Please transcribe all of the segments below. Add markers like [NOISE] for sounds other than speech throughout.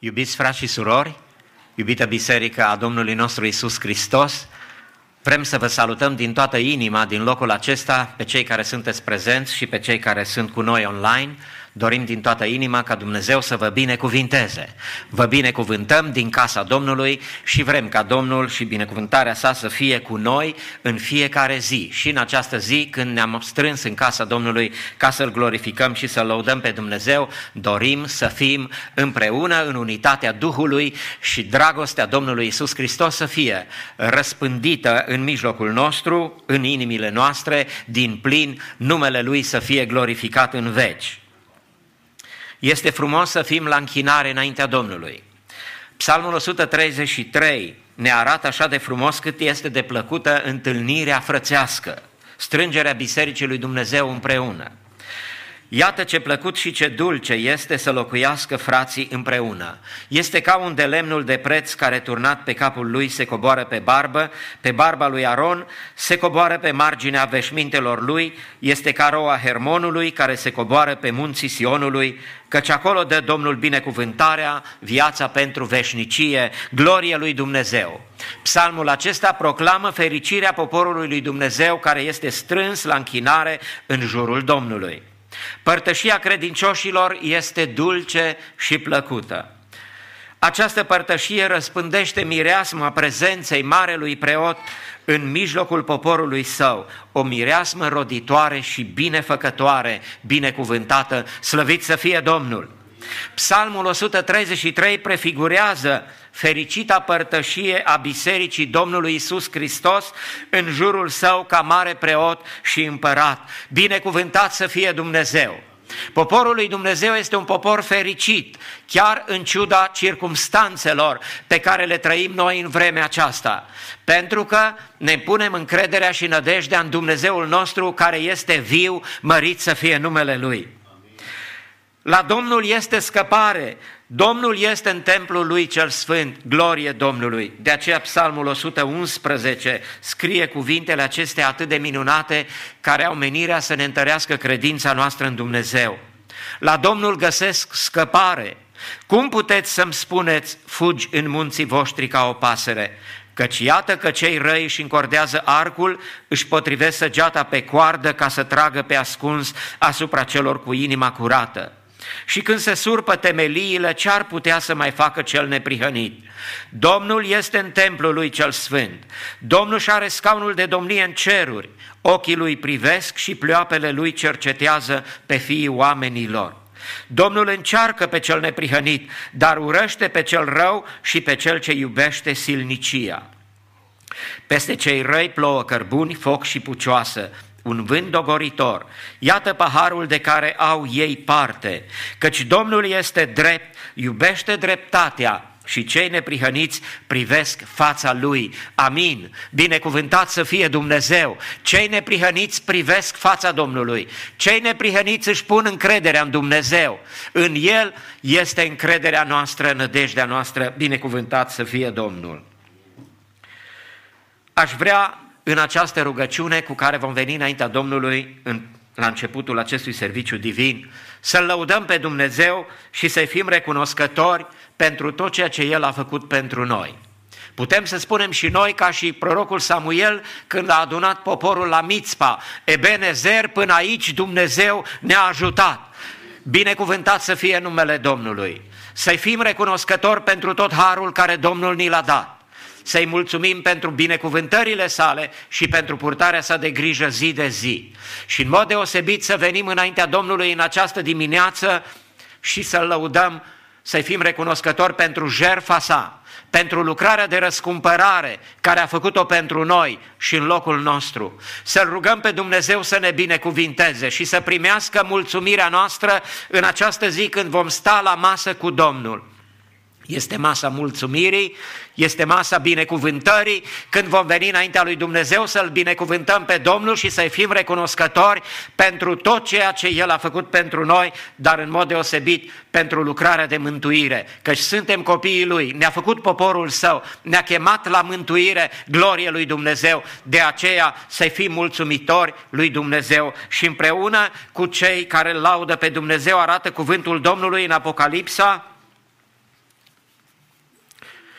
Iubiți frați și surori, iubită biserică a Domnului nostru Isus Hristos, vrem să vă salutăm din toată inima din locul acesta pe cei care sunteți prezenți și pe cei care sunt cu noi online Dorim din toată inima ca Dumnezeu să vă binecuvinteze. Vă binecuvântăm din casa Domnului și vrem ca Domnul și binecuvântarea sa să fie cu noi în fiecare zi. Și în această zi, când ne-am strâns în casa Domnului ca să-L glorificăm și să-L lăudăm pe Dumnezeu, dorim să fim împreună în unitatea Duhului și dragostea Domnului Isus Hristos să fie răspândită în mijlocul nostru, în inimile noastre, din plin, numele Lui să fie glorificat în veci. Este frumos să fim la închinare înaintea Domnului. Psalmul 133 ne arată așa de frumos cât este de plăcută întâlnirea frățească, strângerea Bisericii lui Dumnezeu împreună. Iată ce plăcut și ce dulce este să locuiască frații împreună. Este ca un de lemnul de preț care turnat pe capul lui se coboară pe barbă, pe barba lui Aron, se coboară pe marginea veșmintelor lui, este ca roa Hermonului care se coboară pe munții Sionului, căci acolo dă Domnul binecuvântarea, viața pentru veșnicie, glorie lui Dumnezeu. Psalmul acesta proclamă fericirea poporului lui Dumnezeu care este strâns la închinare în jurul Domnului. Părtășia credincioșilor este dulce și plăcută. Această părtășie răspândește mireasma prezenței marelui preot în mijlocul poporului său, o mireasmă roditoare și binefăcătoare, binecuvântată, slăvit să fie Domnul. Psalmul 133 prefigurează fericita părtășie a Bisericii Domnului Isus Hristos în jurul său ca mare preot și împărat. Binecuvântat să fie Dumnezeu! Poporul lui Dumnezeu este un popor fericit, chiar în ciuda circumstanțelor pe care le trăim noi în vremea aceasta, pentru că ne punem încrederea și nădejdea în Dumnezeul nostru care este viu, mărit să fie numele Lui. La Domnul este scăpare, Domnul este în templul lui cel sfânt, glorie Domnului. De aceea Psalmul 111 scrie cuvintele acestea atât de minunate care au menirea să ne întărească credința noastră în Dumnezeu. La Domnul găsesc scăpare. Cum puteți să-mi spuneți, fugi în munții voștri ca o pasăre? Căci iată că cei răi își încordează arcul, își potrivesc săgeata pe coardă ca să tragă pe ascuns asupra celor cu inima curată. Și când se surpă temeliile, ce ar putea să mai facă cel neprihănit? Domnul este în templul lui cel sfânt. Domnul și are scaunul de domnie în ceruri. Ochii lui privesc și pleoapele lui cercetează pe fiii oamenilor. Domnul încearcă pe cel neprihănit, dar urăște pe cel rău și pe cel ce iubește silnicia. Peste cei răi plouă cărbuni, foc și pucioasă, un vânt dogoritor. Iată paharul de care au ei parte, căci Domnul este drept, iubește dreptatea și cei neprihăniți privesc fața Lui. Amin. Binecuvântat să fie Dumnezeu. Cei neprihăniți privesc fața Domnului. Cei neprihăniți își pun încrederea în Dumnezeu. În El este încrederea noastră, nădejdea noastră. Binecuvântat să fie Domnul. Aș vrea în această rugăciune cu care vom veni înaintea Domnului în, la începutul acestui serviciu divin, să-L lăudăm pe Dumnezeu și să-i fim recunoscători pentru tot ceea ce El a făcut pentru noi. Putem să spunem și noi, ca și prorocul Samuel, când a adunat poporul la Mitzpa, Ebenezer, până aici Dumnezeu ne-a ajutat. Binecuvântat să fie numele Domnului. Să-i fim recunoscători pentru tot harul care Domnul ni l-a dat să-i mulțumim pentru binecuvântările sale și pentru purtarea sa de grijă zi de zi. Și în mod deosebit să venim înaintea Domnului în această dimineață și să-L lăudăm, să-i fim recunoscători pentru jerfa sa, pentru lucrarea de răscumpărare care a făcut-o pentru noi și în locul nostru. Să-L rugăm pe Dumnezeu să ne binecuvinteze și să primească mulțumirea noastră în această zi când vom sta la masă cu Domnul. Este masa mulțumirii, este masa binecuvântării, când vom veni înaintea lui Dumnezeu să-L binecuvântăm pe Domnul și să-i fim recunoscători pentru tot ceea ce El a făcut pentru noi, dar în mod deosebit pentru lucrarea de mântuire, căci suntem copiii Lui, ne-a făcut poporul Său, ne-a chemat la mântuire, glorie lui Dumnezeu, de aceea să-i fim mulțumitori lui Dumnezeu și împreună cu cei care laudă pe Dumnezeu arată cuvântul Domnului în Apocalipsa,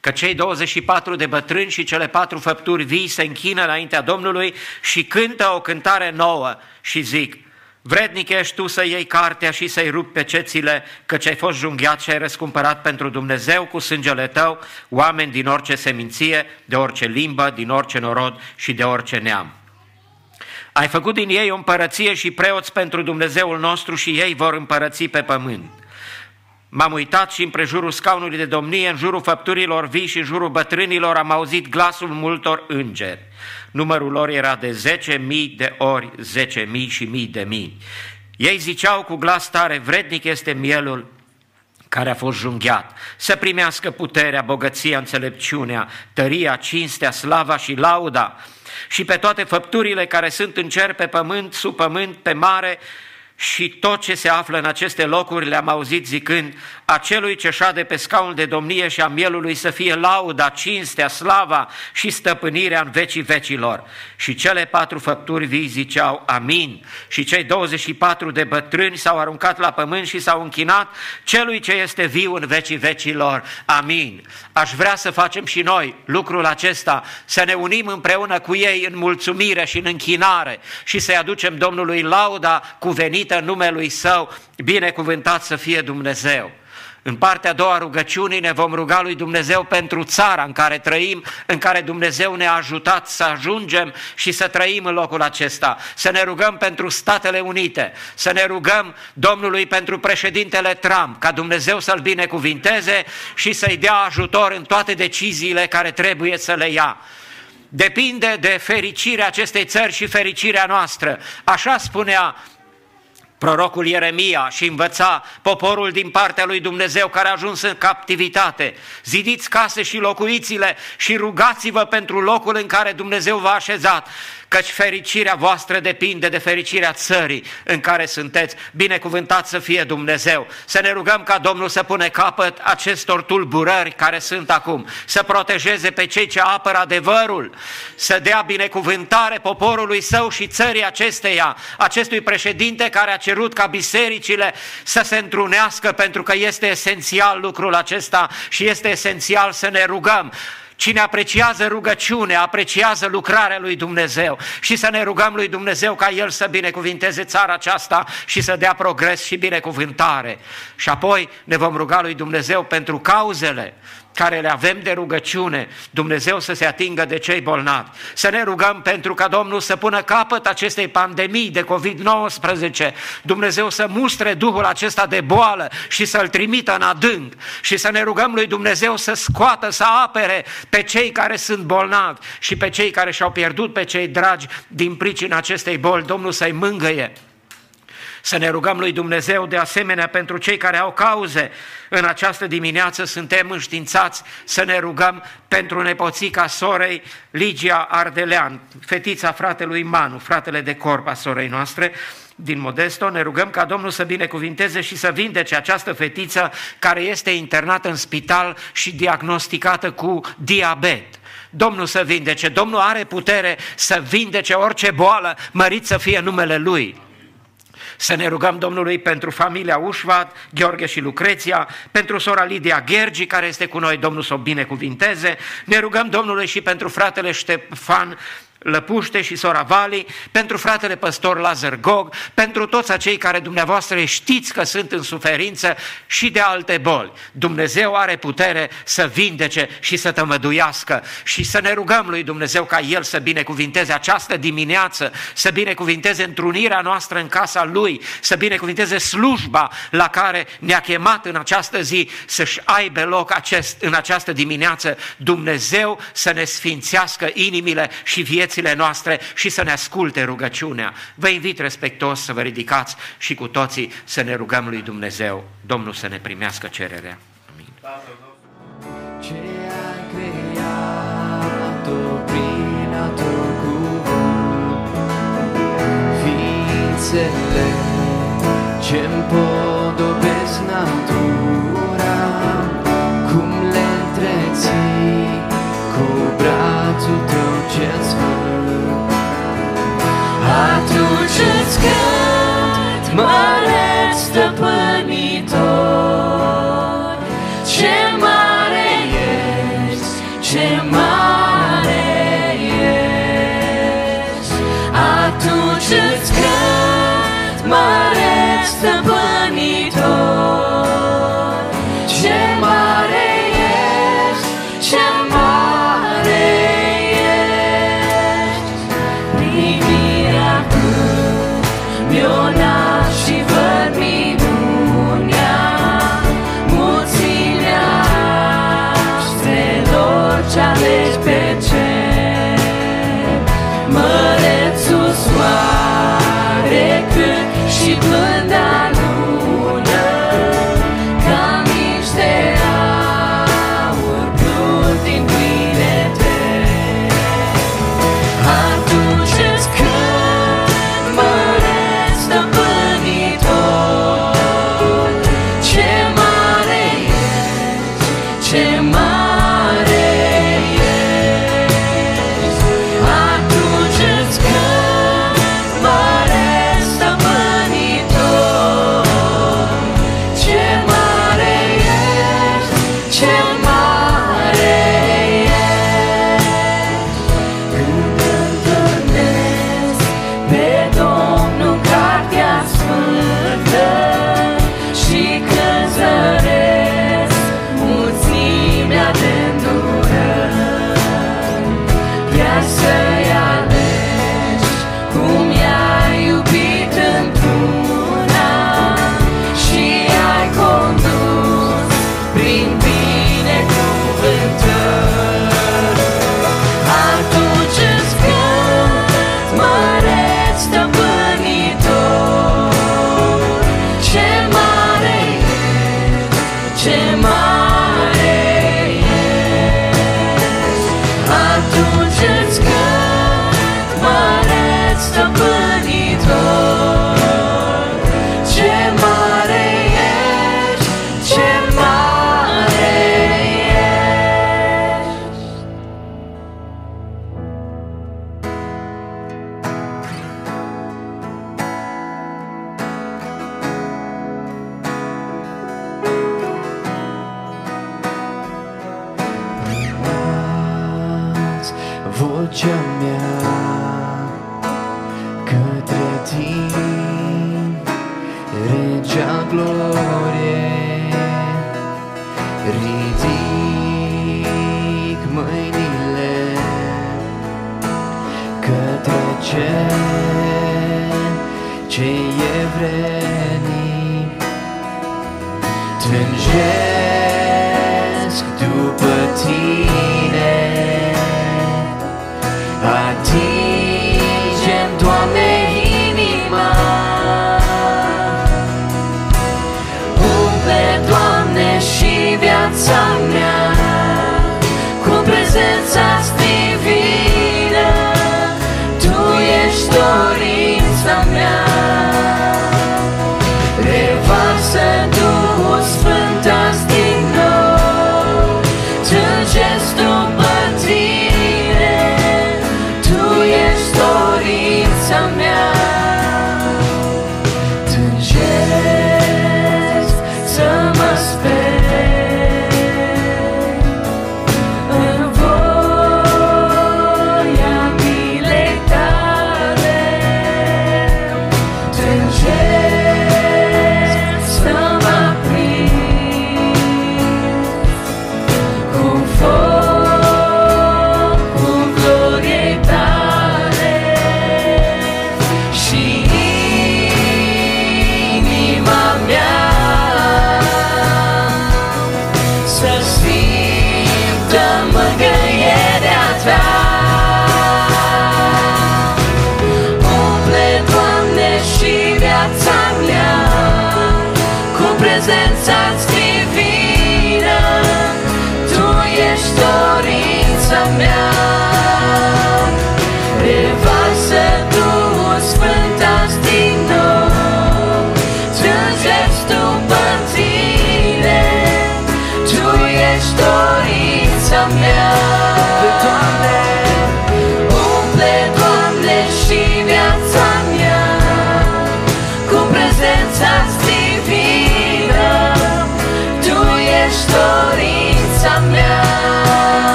că cei 24 de bătrâni și cele patru făpturi vii se închină înaintea Domnului și cântă o cântare nouă și zic, Vrednic ești tu să iei cartea și să-i rupi pe cețile, căci ai fost junghiat și ai răscumpărat pentru Dumnezeu cu sângele tău oameni din orice seminție, de orice limbă, din orice norod și de orice neam. Ai făcut din ei o împărăție și preoți pentru Dumnezeul nostru și ei vor împărăți pe pământ. M-am uitat și împrejurul scaunului de domnie, în jurul făpturilor vii și în jurul bătrânilor am auzit glasul multor îngeri. Numărul lor era de zece mii de ori zece mii și mii de mii. Ei ziceau cu glas tare, vrednic este mielul care a fost junghiat, să primească puterea, bogăția, înțelepciunea, tăria, cinstea, slava și lauda și pe toate făpturile care sunt în cer, pe pământ, sub pământ, pe mare, și tot ce se află în aceste locuri le-am auzit zicând, acelui ce șade pe scaun de domnie și a mielului să fie lauda, cinstea, slava și stăpânirea în vecii vecilor. Și cele patru făpturi vii ziceau, amin. Și cei 24 de bătrâni s-au aruncat la pământ și s-au închinat celui ce este viu în vecii vecilor. Amin. Aș vrea să facem și noi lucrul acesta, să ne unim împreună cu ei în mulțumire și în închinare și să-i aducem Domnului lauda cuvenită în numelui Său, binecuvântat să fie Dumnezeu. În partea a doua rugăciunii ne vom ruga lui Dumnezeu pentru țara în care trăim, în care Dumnezeu ne-a ajutat să ajungem și să trăim în locul acesta. Să ne rugăm pentru Statele Unite, să ne rugăm Domnului pentru președintele Trump, ca Dumnezeu să-l binecuvinteze și să-i dea ajutor în toate deciziile care trebuie să le ia depinde de fericirea acestei țări și fericirea noastră. Așa spunea prorocul Ieremia și învăța poporul din partea lui Dumnezeu care a ajuns în captivitate. Zidiți case și locuiți-le și rugați-vă pentru locul în care Dumnezeu v-a așezat căci fericirea voastră depinde de fericirea țării în care sunteți. Binecuvântat să fie Dumnezeu. Să ne rugăm ca Domnul să pune capăt acestor tulburări care sunt acum, să protejeze pe cei ce apără adevărul, să dea binecuvântare poporului său și țării acesteia, acestui președinte care a cerut ca bisericile să se întrunească pentru că este esențial lucrul acesta și este esențial să ne rugăm. Cine apreciază rugăciunea, apreciază lucrarea lui Dumnezeu și să ne rugăm lui Dumnezeu ca El să binecuvinteze țara aceasta și să dea progres și binecuvântare. Și apoi ne vom ruga lui Dumnezeu pentru cauzele care le avem de rugăciune, Dumnezeu să se atingă de cei bolnavi. Să ne rugăm pentru ca Domnul să pună capăt acestei pandemii de COVID-19, Dumnezeu să mustre Duhul acesta de boală și să-l trimită în adânc și să ne rugăm lui Dumnezeu să scoată, să apere pe cei care sunt bolnavi și pe cei care și-au pierdut pe cei dragi din pricina acestei boli, Domnul să-i mângăie. Să ne rugăm lui Dumnezeu de asemenea pentru cei care au cauze. În această dimineață suntem înștiințați să ne rugăm pentru nepoțica sorei Ligia Ardelean, fetița fratelui Manu, fratele de corp a sorei noastre, din Modesto, ne rugăm ca Domnul să binecuvinteze și să vindece această fetiță care este internată în spital și diagnosticată cu diabet. Domnul să vindece, Domnul are putere să vindece orice boală, mărit să fie numele Lui. Să ne rugăm Domnului pentru familia Ușvat, Gheorghe și Lucreția, pentru sora Lidia Ghergi, care este cu noi, Domnul să o binecuvinteze. Ne rugăm Domnului și pentru fratele Ștefan Lăpuște și sora Vali, pentru fratele păstor Lazar Gog, pentru toți acei care dumneavoastră știți că sunt în suferință și de alte boli. Dumnezeu are putere să vindece și să tămăduiască și să ne rugăm lui Dumnezeu ca El să binecuvinteze această dimineață, să binecuvinteze întrunirea noastră în casa Lui, să binecuvinteze slujba la care ne-a chemat în această zi să-și aibă loc acest, în această dimineață. Dumnezeu să ne sfințească inimile și viețile viețile noastre și să ne asculte rugăciunea. Vă invit respectos să vă ridicați și cu toții să ne rugăm lui Dumnezeu, Domnul să ne primească cererea. Amin. Ce ai creat prin ființele ce împodobesc natura, atunci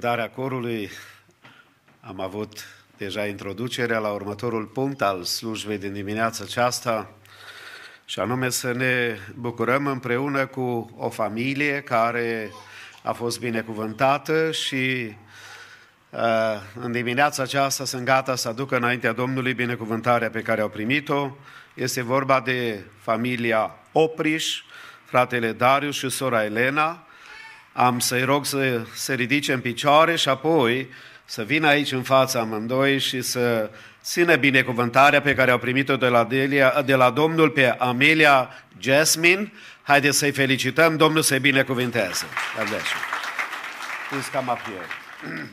cântarea corului am avut deja introducerea la următorul punct al slujbei din dimineața aceasta. și anume să ne bucurăm împreună cu o familie care a fost binecuvântată și uh, în dimineața aceasta sunt gata să aducă înaintea Domnului binecuvântarea pe care au primit-o. Este vorba de familia Opriș, fratele Darius și sora Elena. Am să-i rog să se ridice în picioare și apoi să vină aici în fața amândoi și să țină binecuvântarea pe care au primit-o de la, Delia, de la Domnul pe Amelia Jasmine. Haideți să-i felicităm, Domnul să-i binecuvinteze. Please come up here.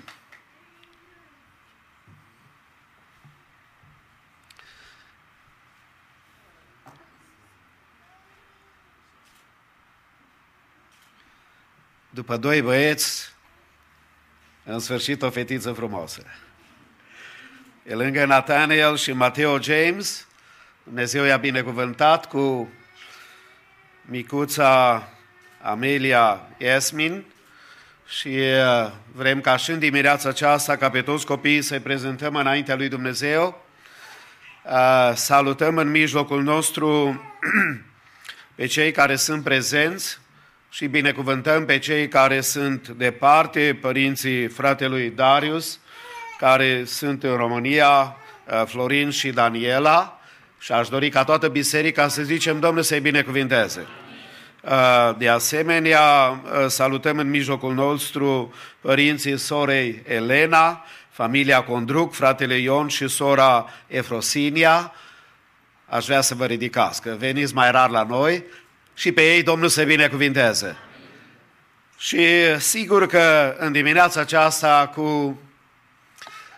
După doi băieți, în sfârșit o fetiță frumoasă. E lângă Nathaniel și Mateo James, Dumnezeu i-a binecuvântat cu micuța Amelia Esmin și vrem ca și în dimineața aceasta, ca pe toți copiii, să-i prezentăm înaintea lui Dumnezeu. Salutăm în mijlocul nostru [CLEARS THROAT] pe cei care sunt prezenți și binecuvântăm pe cei care sunt departe, părinții fratelui Darius, care sunt în România, uh, Florin și Daniela, și aș dori ca toată biserica să zicem, Domnul să-i binecuvinteze. Uh, de asemenea, uh, salutăm în mijlocul nostru părinții sorei Elena, familia Condruc, fratele Ion și sora Efrosinia. Aș vrea să vă ridicați, că veniți mai rar la noi și pe ei Domnul să binecuvinteze. Și sigur că în dimineața aceasta cu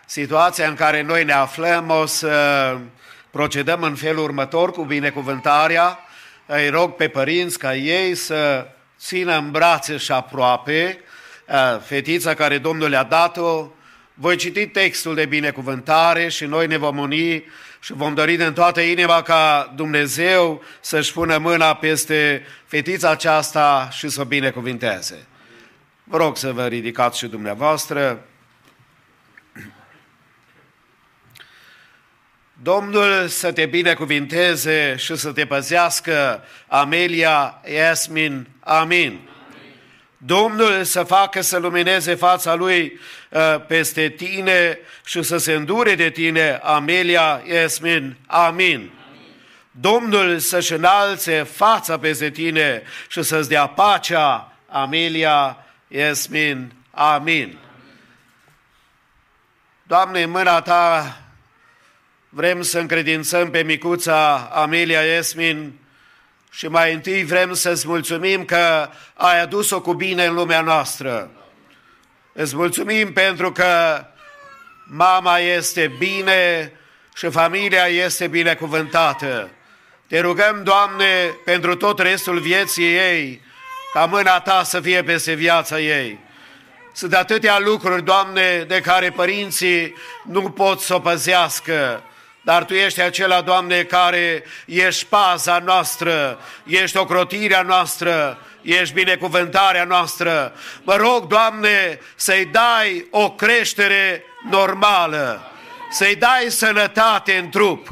situația în care noi ne aflăm, o să procedăm în felul următor cu binecuvântarea. Îi rog pe părinți ca ei să țină în brațe și aproape uh, fetița care Domnul le-a dat-o. Voi citi textul de binecuvântare și noi ne vom uni și vom dori din toată inima ca Dumnezeu să-și pună mâna peste fetița aceasta și să o binecuvinteze. Vă rog să vă ridicați și dumneavoastră. Domnul să te binecuvinteze și să te păzească, Amelia Yasmin. Amin. Domnul să facă să lumineze fața Lui uh, peste tine și să se îndure de tine, Amelia Yasmin. Amin. Domnul să-și înalțe fața peste tine și să-ți dea pacea, Amelia Yasmin. Amin. Doamne, în mâna Ta vrem să încredințăm pe micuța Amelia Esmin și mai întâi vrem să-ți mulțumim că ai adus-o cu bine în lumea noastră. Îți mulțumim pentru că mama este bine și familia este binecuvântată. Te rugăm, Doamne, pentru tot restul vieții ei, ca mâna Ta să fie peste viața ei. Sunt atâtea lucruri, Doamne, de care părinții nu pot să o păzească, dar Tu ești acela, Doamne, care ești paza noastră, ești ocrotirea noastră, ești binecuvântarea noastră. Mă rog, Doamne, să-i dai o creștere normală, să-i dai sănătate în trup,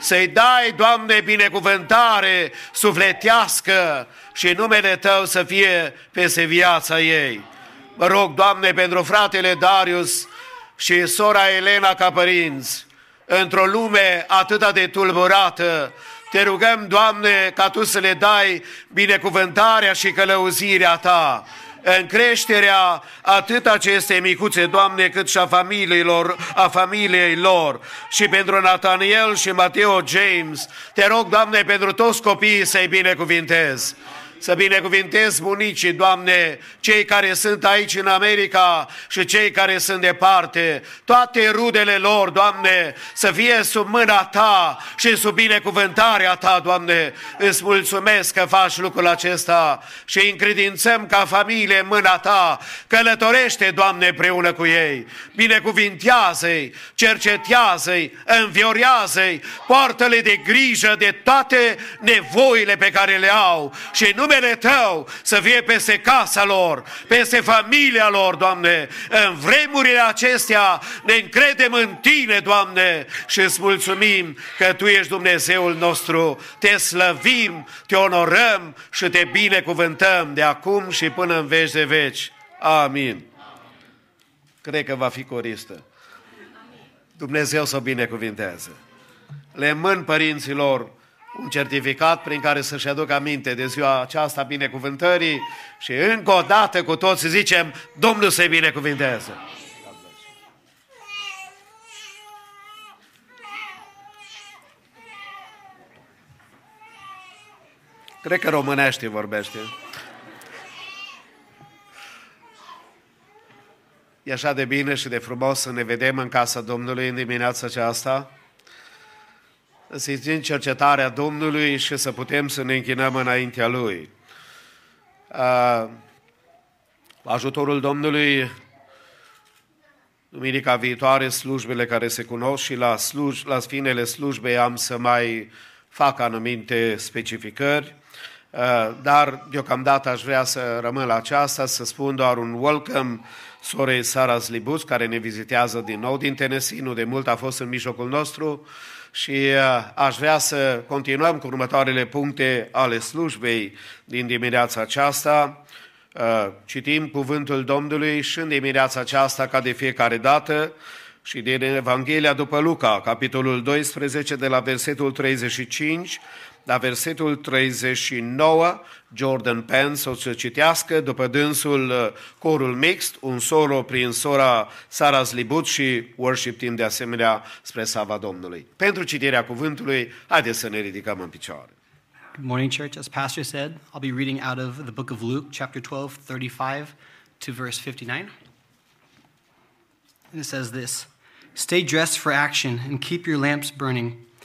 să-i dai, Doamne, binecuvântare sufletească și numele Tău să fie peste viața ei. Mă rog, Doamne, pentru fratele Darius și sora Elena ca părinți, într-o lume atât de tulburată, te rugăm, Doamne, ca Tu să le dai binecuvântarea și călăuzirea Ta în creșterea atât acestei micuțe, Doamne, cât și a familiilor, a familiei lor. Și pentru Nathaniel și Mateo James, te rog, Doamne, pentru toți copiii să-i binecuvintezi să binecuvintez bunicii, Doamne, cei care sunt aici în America și cei care sunt departe, toate rudele lor, Doamne, să fie sub mâna Ta și sub binecuvântarea Ta, Doamne. Îți mulțumesc că faci lucrul acesta și încredințăm ca familie în mâna Ta. Călătorește, Doamne, împreună cu ei. Binecuvintează-i, cercetează-i, înviorează-i, poartă-le de grijă de toate nevoile pe care le au și nume numele Tău să fie peste casa lor, peste familia lor, Doamne. În vremurile acestea ne încredem în Tine, Doamne, și îți mulțumim că Tu ești Dumnezeul nostru. Te slăvim, te onorăm și te binecuvântăm de acum și până în veci de veci. Amin. Cred că va fi coristă. Dumnezeu să o binecuvinteze. Le mân părinților un certificat prin care să-și aducă aminte de ziua aceasta binecuvântării și încă o dată cu toți zicem Domnul să-i binecuvinteze. Cred că românește vorbește. E așa de bine și de frumos să ne vedem în casa Domnului în dimineața aceasta, să țin cercetarea Domnului și să putem să ne închinăm înaintea Lui. Ajutorul Domnului, duminica viitoare, slujbele care se cunosc și la, sluj, la finele slujbei am să mai fac anumite specificări. Dar deocamdată aș vrea să rămân la aceasta, să spun doar un welcome sorei Sara Zlibuț, care ne vizitează din nou din Tennessee, nu de mult a fost în mijlocul nostru și uh, aș vrea să continuăm cu următoarele puncte ale slujbei din dimineața aceasta. Uh, citim cuvântul Domnului și în dimineața aceasta, ca de fiecare dată, și din Evanghelia după Luca, capitolul 12, de la versetul 35 la versetul 39, Jordan Pence o să citească, după dânsul uh, corul mixt, un solo prin sora Sara Zlibut și worship team de asemenea spre Sava Domnului. Pentru citirea cuvântului, haideți să ne ridicăm în picioare. Good morning, church. As Pastor said, I'll be reading out of the book of Luke, chapter 12, 35 to verse 59. And it says this Stay dressed for action and keep your lamps burning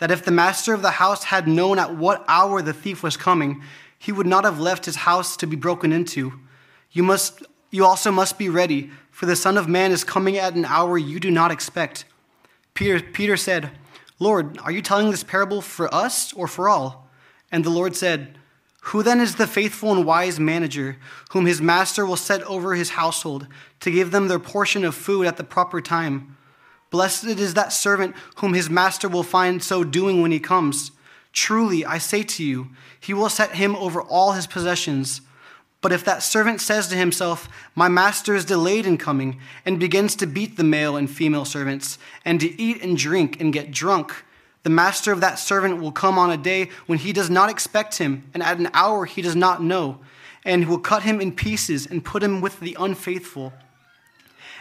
that if the master of the house had known at what hour the thief was coming, he would not have left his house to be broken into. You, must, you also must be ready, for the Son of Man is coming at an hour you do not expect. Peter, Peter said, Lord, are you telling this parable for us or for all? And the Lord said, Who then is the faithful and wise manager, whom his master will set over his household, to give them their portion of food at the proper time? Blessed is that servant whom his master will find so doing when he comes. Truly, I say to you, he will set him over all his possessions. But if that servant says to himself, My master is delayed in coming, and begins to beat the male and female servants, and to eat and drink and get drunk, the master of that servant will come on a day when he does not expect him, and at an hour he does not know, and will cut him in pieces and put him with the unfaithful.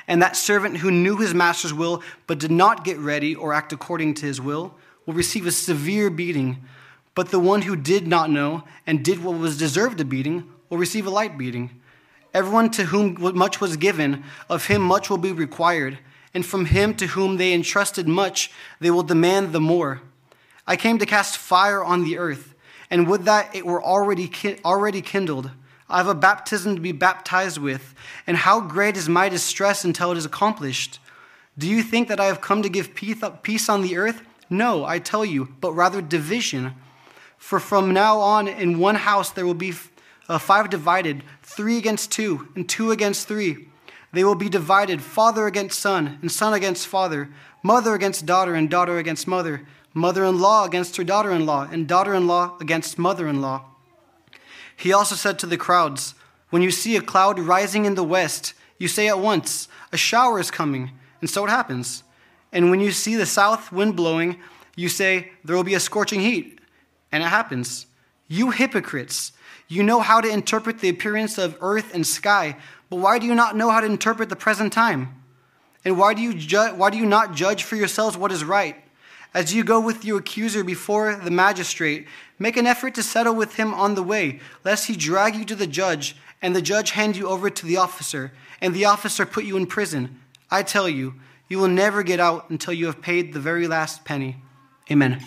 And that servant who knew his master's will but did not get ready or act according to his will will receive a severe beating. But the one who did not know and did what was deserved a beating will receive a light beating. Everyone to whom much was given, of him much will be required, and from him to whom they entrusted much, they will demand the more. I came to cast fire on the earth, and would that it were already, already kindled. I have a baptism to be baptized with, and how great is my distress until it is accomplished. Do you think that I have come to give peace on the earth? No, I tell you, but rather division. For from now on, in one house there will be uh, five divided, three against two, and two against three. They will be divided, father against son, and son against father, mother against daughter, and daughter against mother, mother in law against her daughter in law, and daughter in law against mother in law. He also said to the crowds, When you see a cloud rising in the west, you say at once, A shower is coming. And so it happens. And when you see the south wind blowing, you say, There will be a scorching heat. And it happens. You hypocrites, you know how to interpret the appearance of earth and sky, but why do you not know how to interpret the present time? And why do you, ju- why do you not judge for yourselves what is right? As you go with your accuser before the magistrate, make an effort to settle with him on the way, lest he drag you to the judge, and the judge hand you over to the officer, and the officer put you in prison. I tell you, you will never get out until you have paid the very last penny. Amen.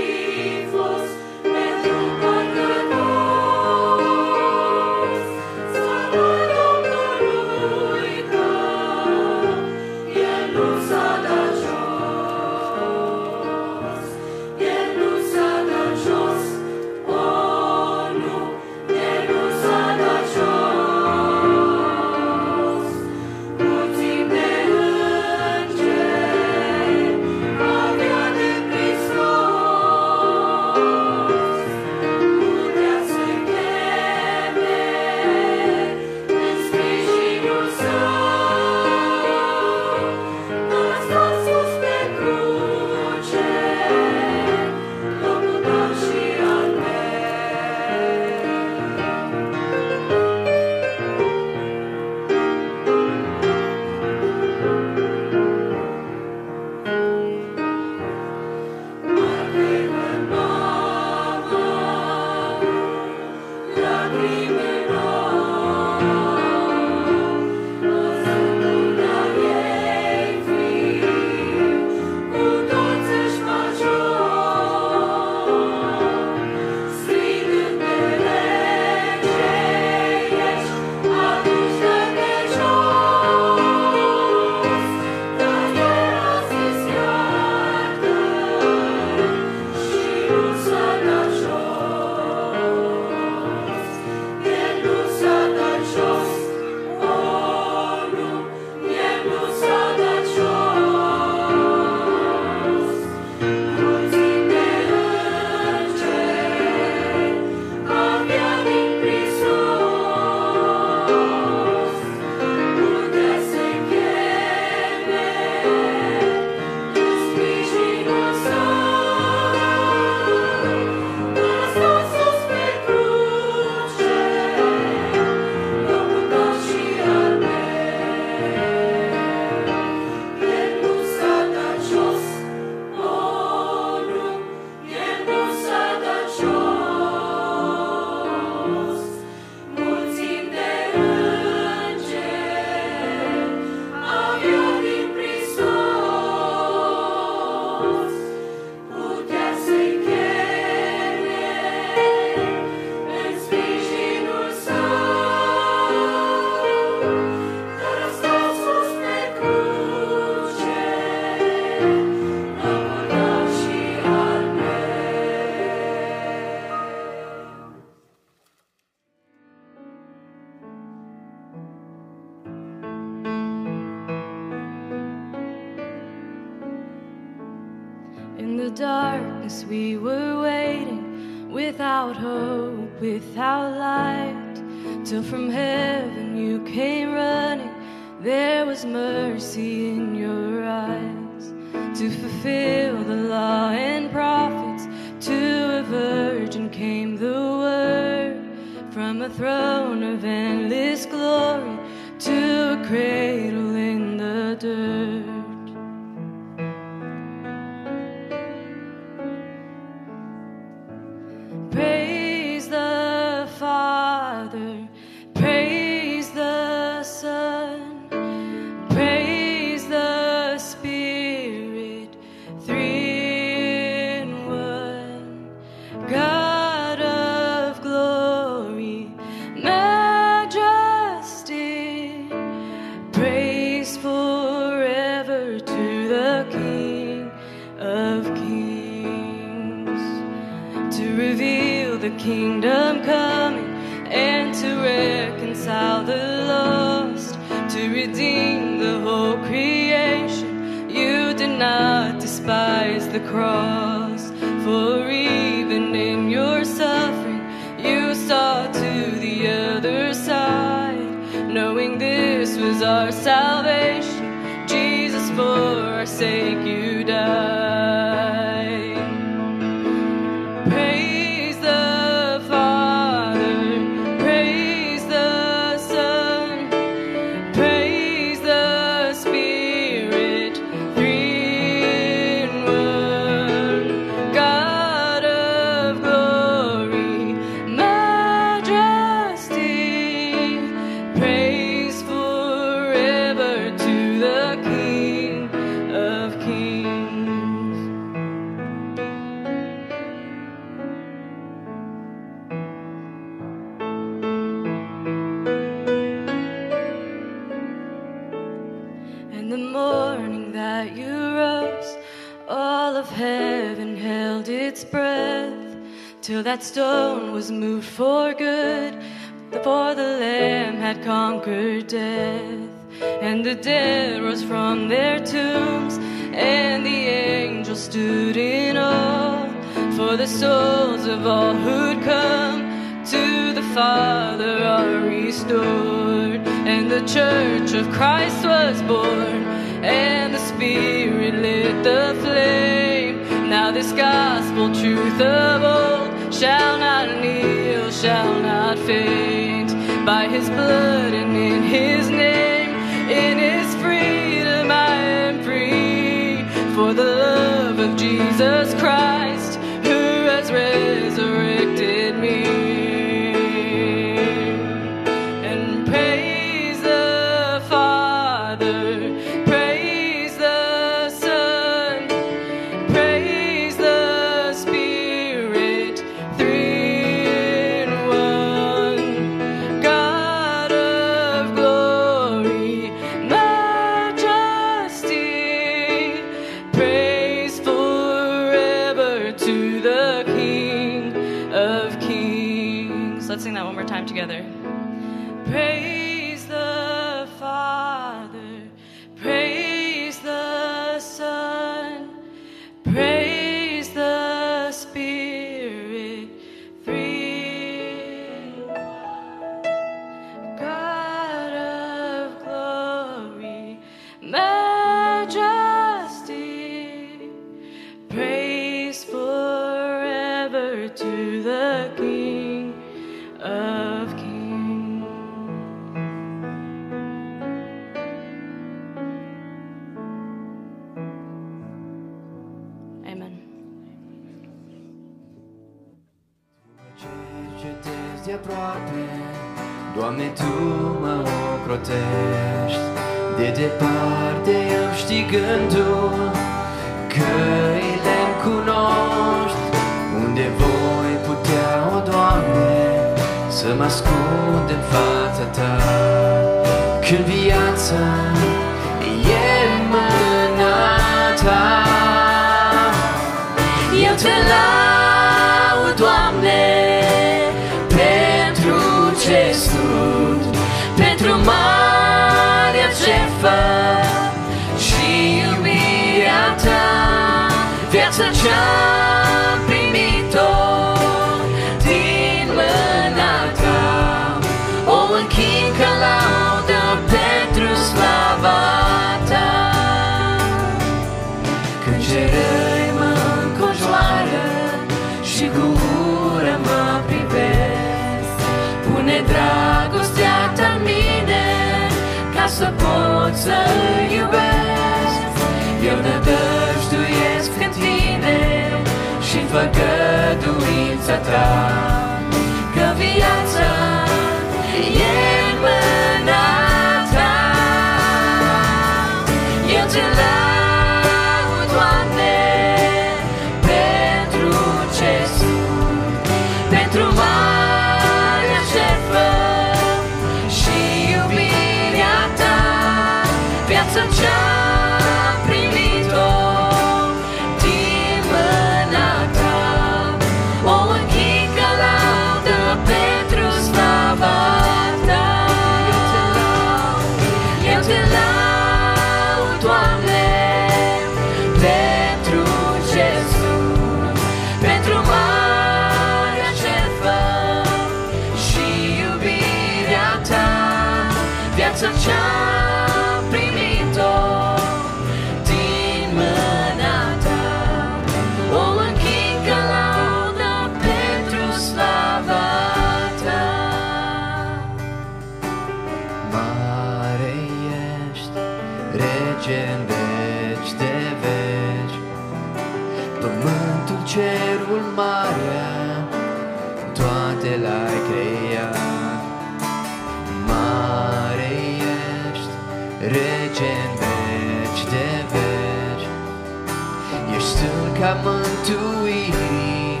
Mântuirii,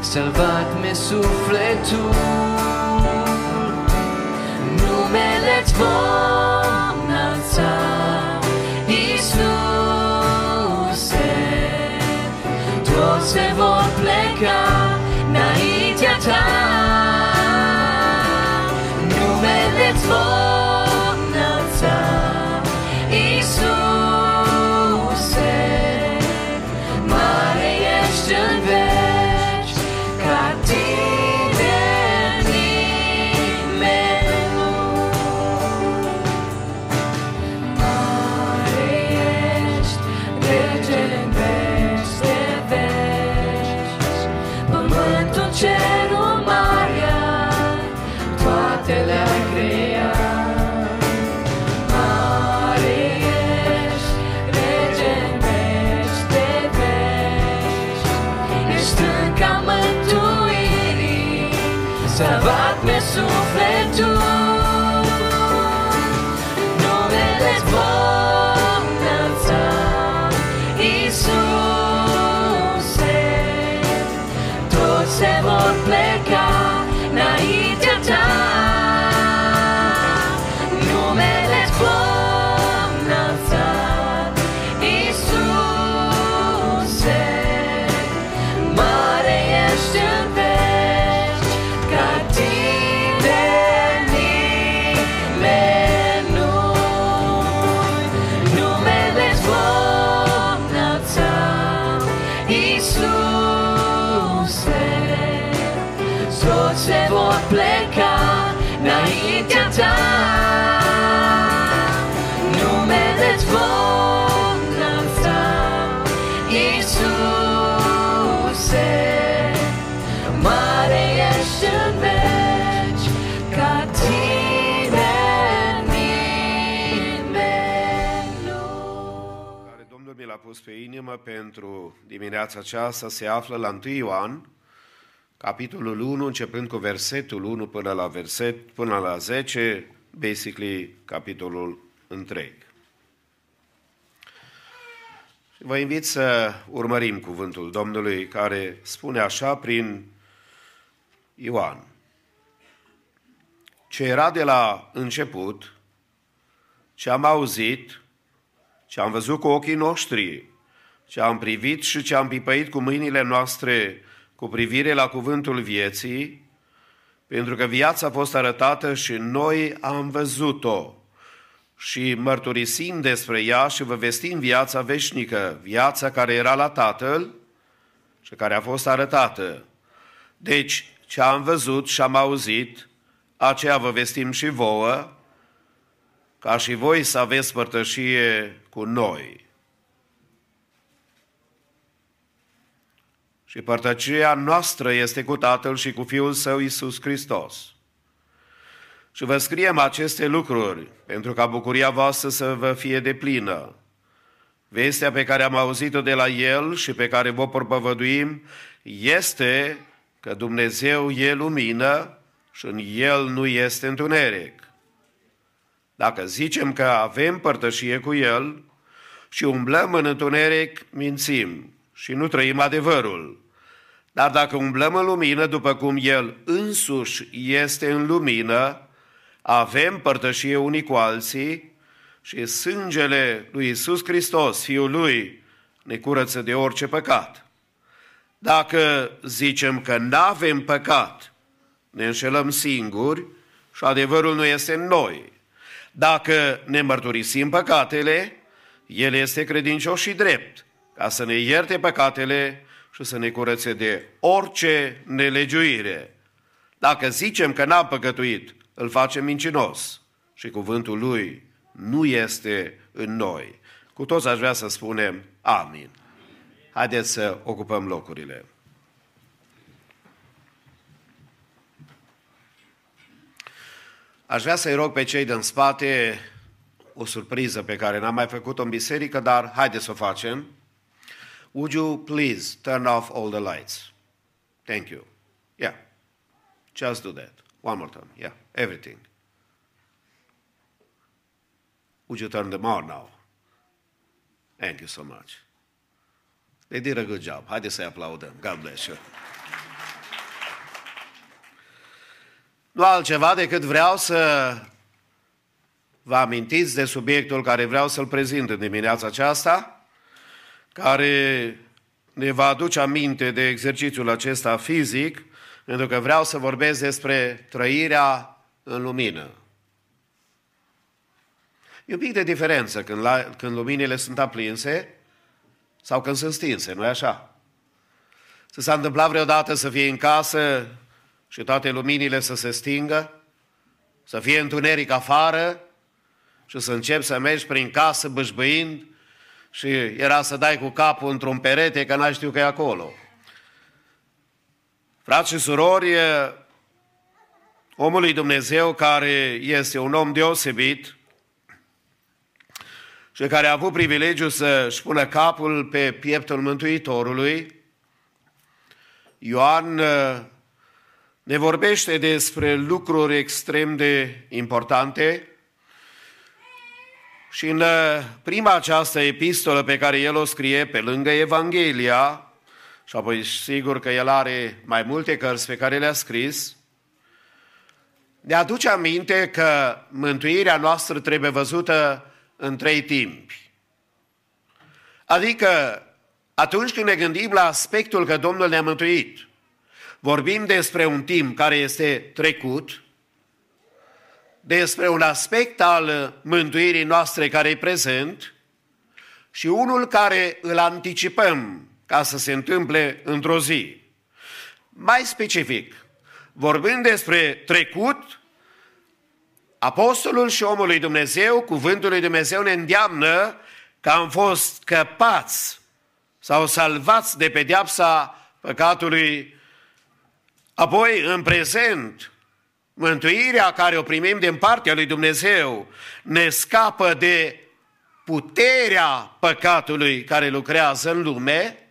salvat-mi sufletul. Numele-ți vom înălța, Iisuse. Toți se vor pleca înaintea ta. Numele-ți vom pleca înaintea ta. Numele-ți vom înălța, Iisuse. Mare ești în veci, ca tine nimeni nu. care Domnul mi l-a pus pe inimă pentru dimineața aceasta se află la 1 Ioan, capitolul 1, începând cu versetul 1 până la verset, până la 10, basically capitolul întreg. Și Vă invit să urmărim cuvântul Domnului care spune așa prin Ioan. Ce era de la început, ce am auzit, ce am văzut cu ochii noștri, ce am privit și ce am pipăit cu mâinile noastre cu privire la cuvântul vieții, pentru că viața a fost arătată și noi am văzut-o și mărturisim despre ea și vă vestim viața veșnică, viața care era la Tatăl și care a fost arătată. Deci, ce am văzut și am auzit, aceea vă vestim și vouă, ca și voi să aveți părtășie cu noi. Și părtăcia noastră este cu Tatăl și cu Fiul Său Iisus Hristos. Și vă scriem aceste lucruri pentru ca bucuria voastră să vă fie deplină. Vestea pe care am auzit-o de la El și pe care vă propovăduim este că Dumnezeu e lumină și în El nu este întuneric. Dacă zicem că avem părtășie cu El și umblăm în întuneric, mințim și nu trăim adevărul. Dar dacă umblăm în lumină, după cum El însuși este în lumină, avem părtășie unii cu alții și sângele lui Isus Hristos, Fiul Lui, ne curăță de orice păcat. Dacă zicem că nu avem păcat, ne înșelăm singuri și adevărul nu este în noi. Dacă ne mărturisim păcatele, El este credincios și drept, ca să ne ierte păcatele și să ne curățe de orice nelegiuire. Dacă zicem că n-am păcătuit, îl facem mincinos și cuvântul Lui nu este în noi. Cu toți aș vrea să spunem amin. Haideți să ocupăm locurile. Aș vrea să-i rog pe cei din spate o surpriză pe care n-am mai făcut-o în biserică, dar haideți să o facem. Would you please turn off all the lights? Thank you. Yeah. Just do that. One more time. Yeah. Everything. Would you turn them on now? Thank you so much. They did a good job. Haideți să-i aplaudăm. God bless you. Nu altceva decât vreau să vă amintiți de subiectul care vreau să-l prezint în dimineața aceasta, care ne va aduce aminte de exercițiul acesta fizic, pentru că vreau să vorbesc despre trăirea în lumină. E un pic de diferență când, la, când luminile sunt aprinse sau când sunt stinse, nu-i așa? Să s-a întâmplat vreodată să fie în casă și toate luminile să se stingă, să fie întuneric afară și să începi să mergi prin casă bâșbâind și era să dai cu capul într-un perete că n-ai știu că e acolo. Frați și surori, omului Dumnezeu care este un om deosebit și care a avut privilegiul să-și pună capul pe pieptul Mântuitorului, Ioan ne vorbește despre lucruri extrem de importante și în uh, prima această epistolă pe care el o scrie pe lângă Evanghelia, și apoi sigur că el are mai multe cărți pe care le-a scris, ne aduce aminte că mântuirea noastră trebuie văzută în trei timpi. Adică atunci când ne gândim la aspectul că Domnul ne-a mântuit, vorbim despre un timp care este trecut, despre un aspect al mântuirii noastre care e prezent și unul care îl anticipăm ca să se întâmple într-o zi. Mai specific, vorbind despre trecut, Apostolul și omul lui Dumnezeu, cuvântul lui Dumnezeu ne îndeamnă că am fost scăpați sau salvați de pedeapsa păcatului Apoi, în prezent, mântuirea care o primim din partea lui Dumnezeu ne scapă de puterea păcatului care lucrează în lume,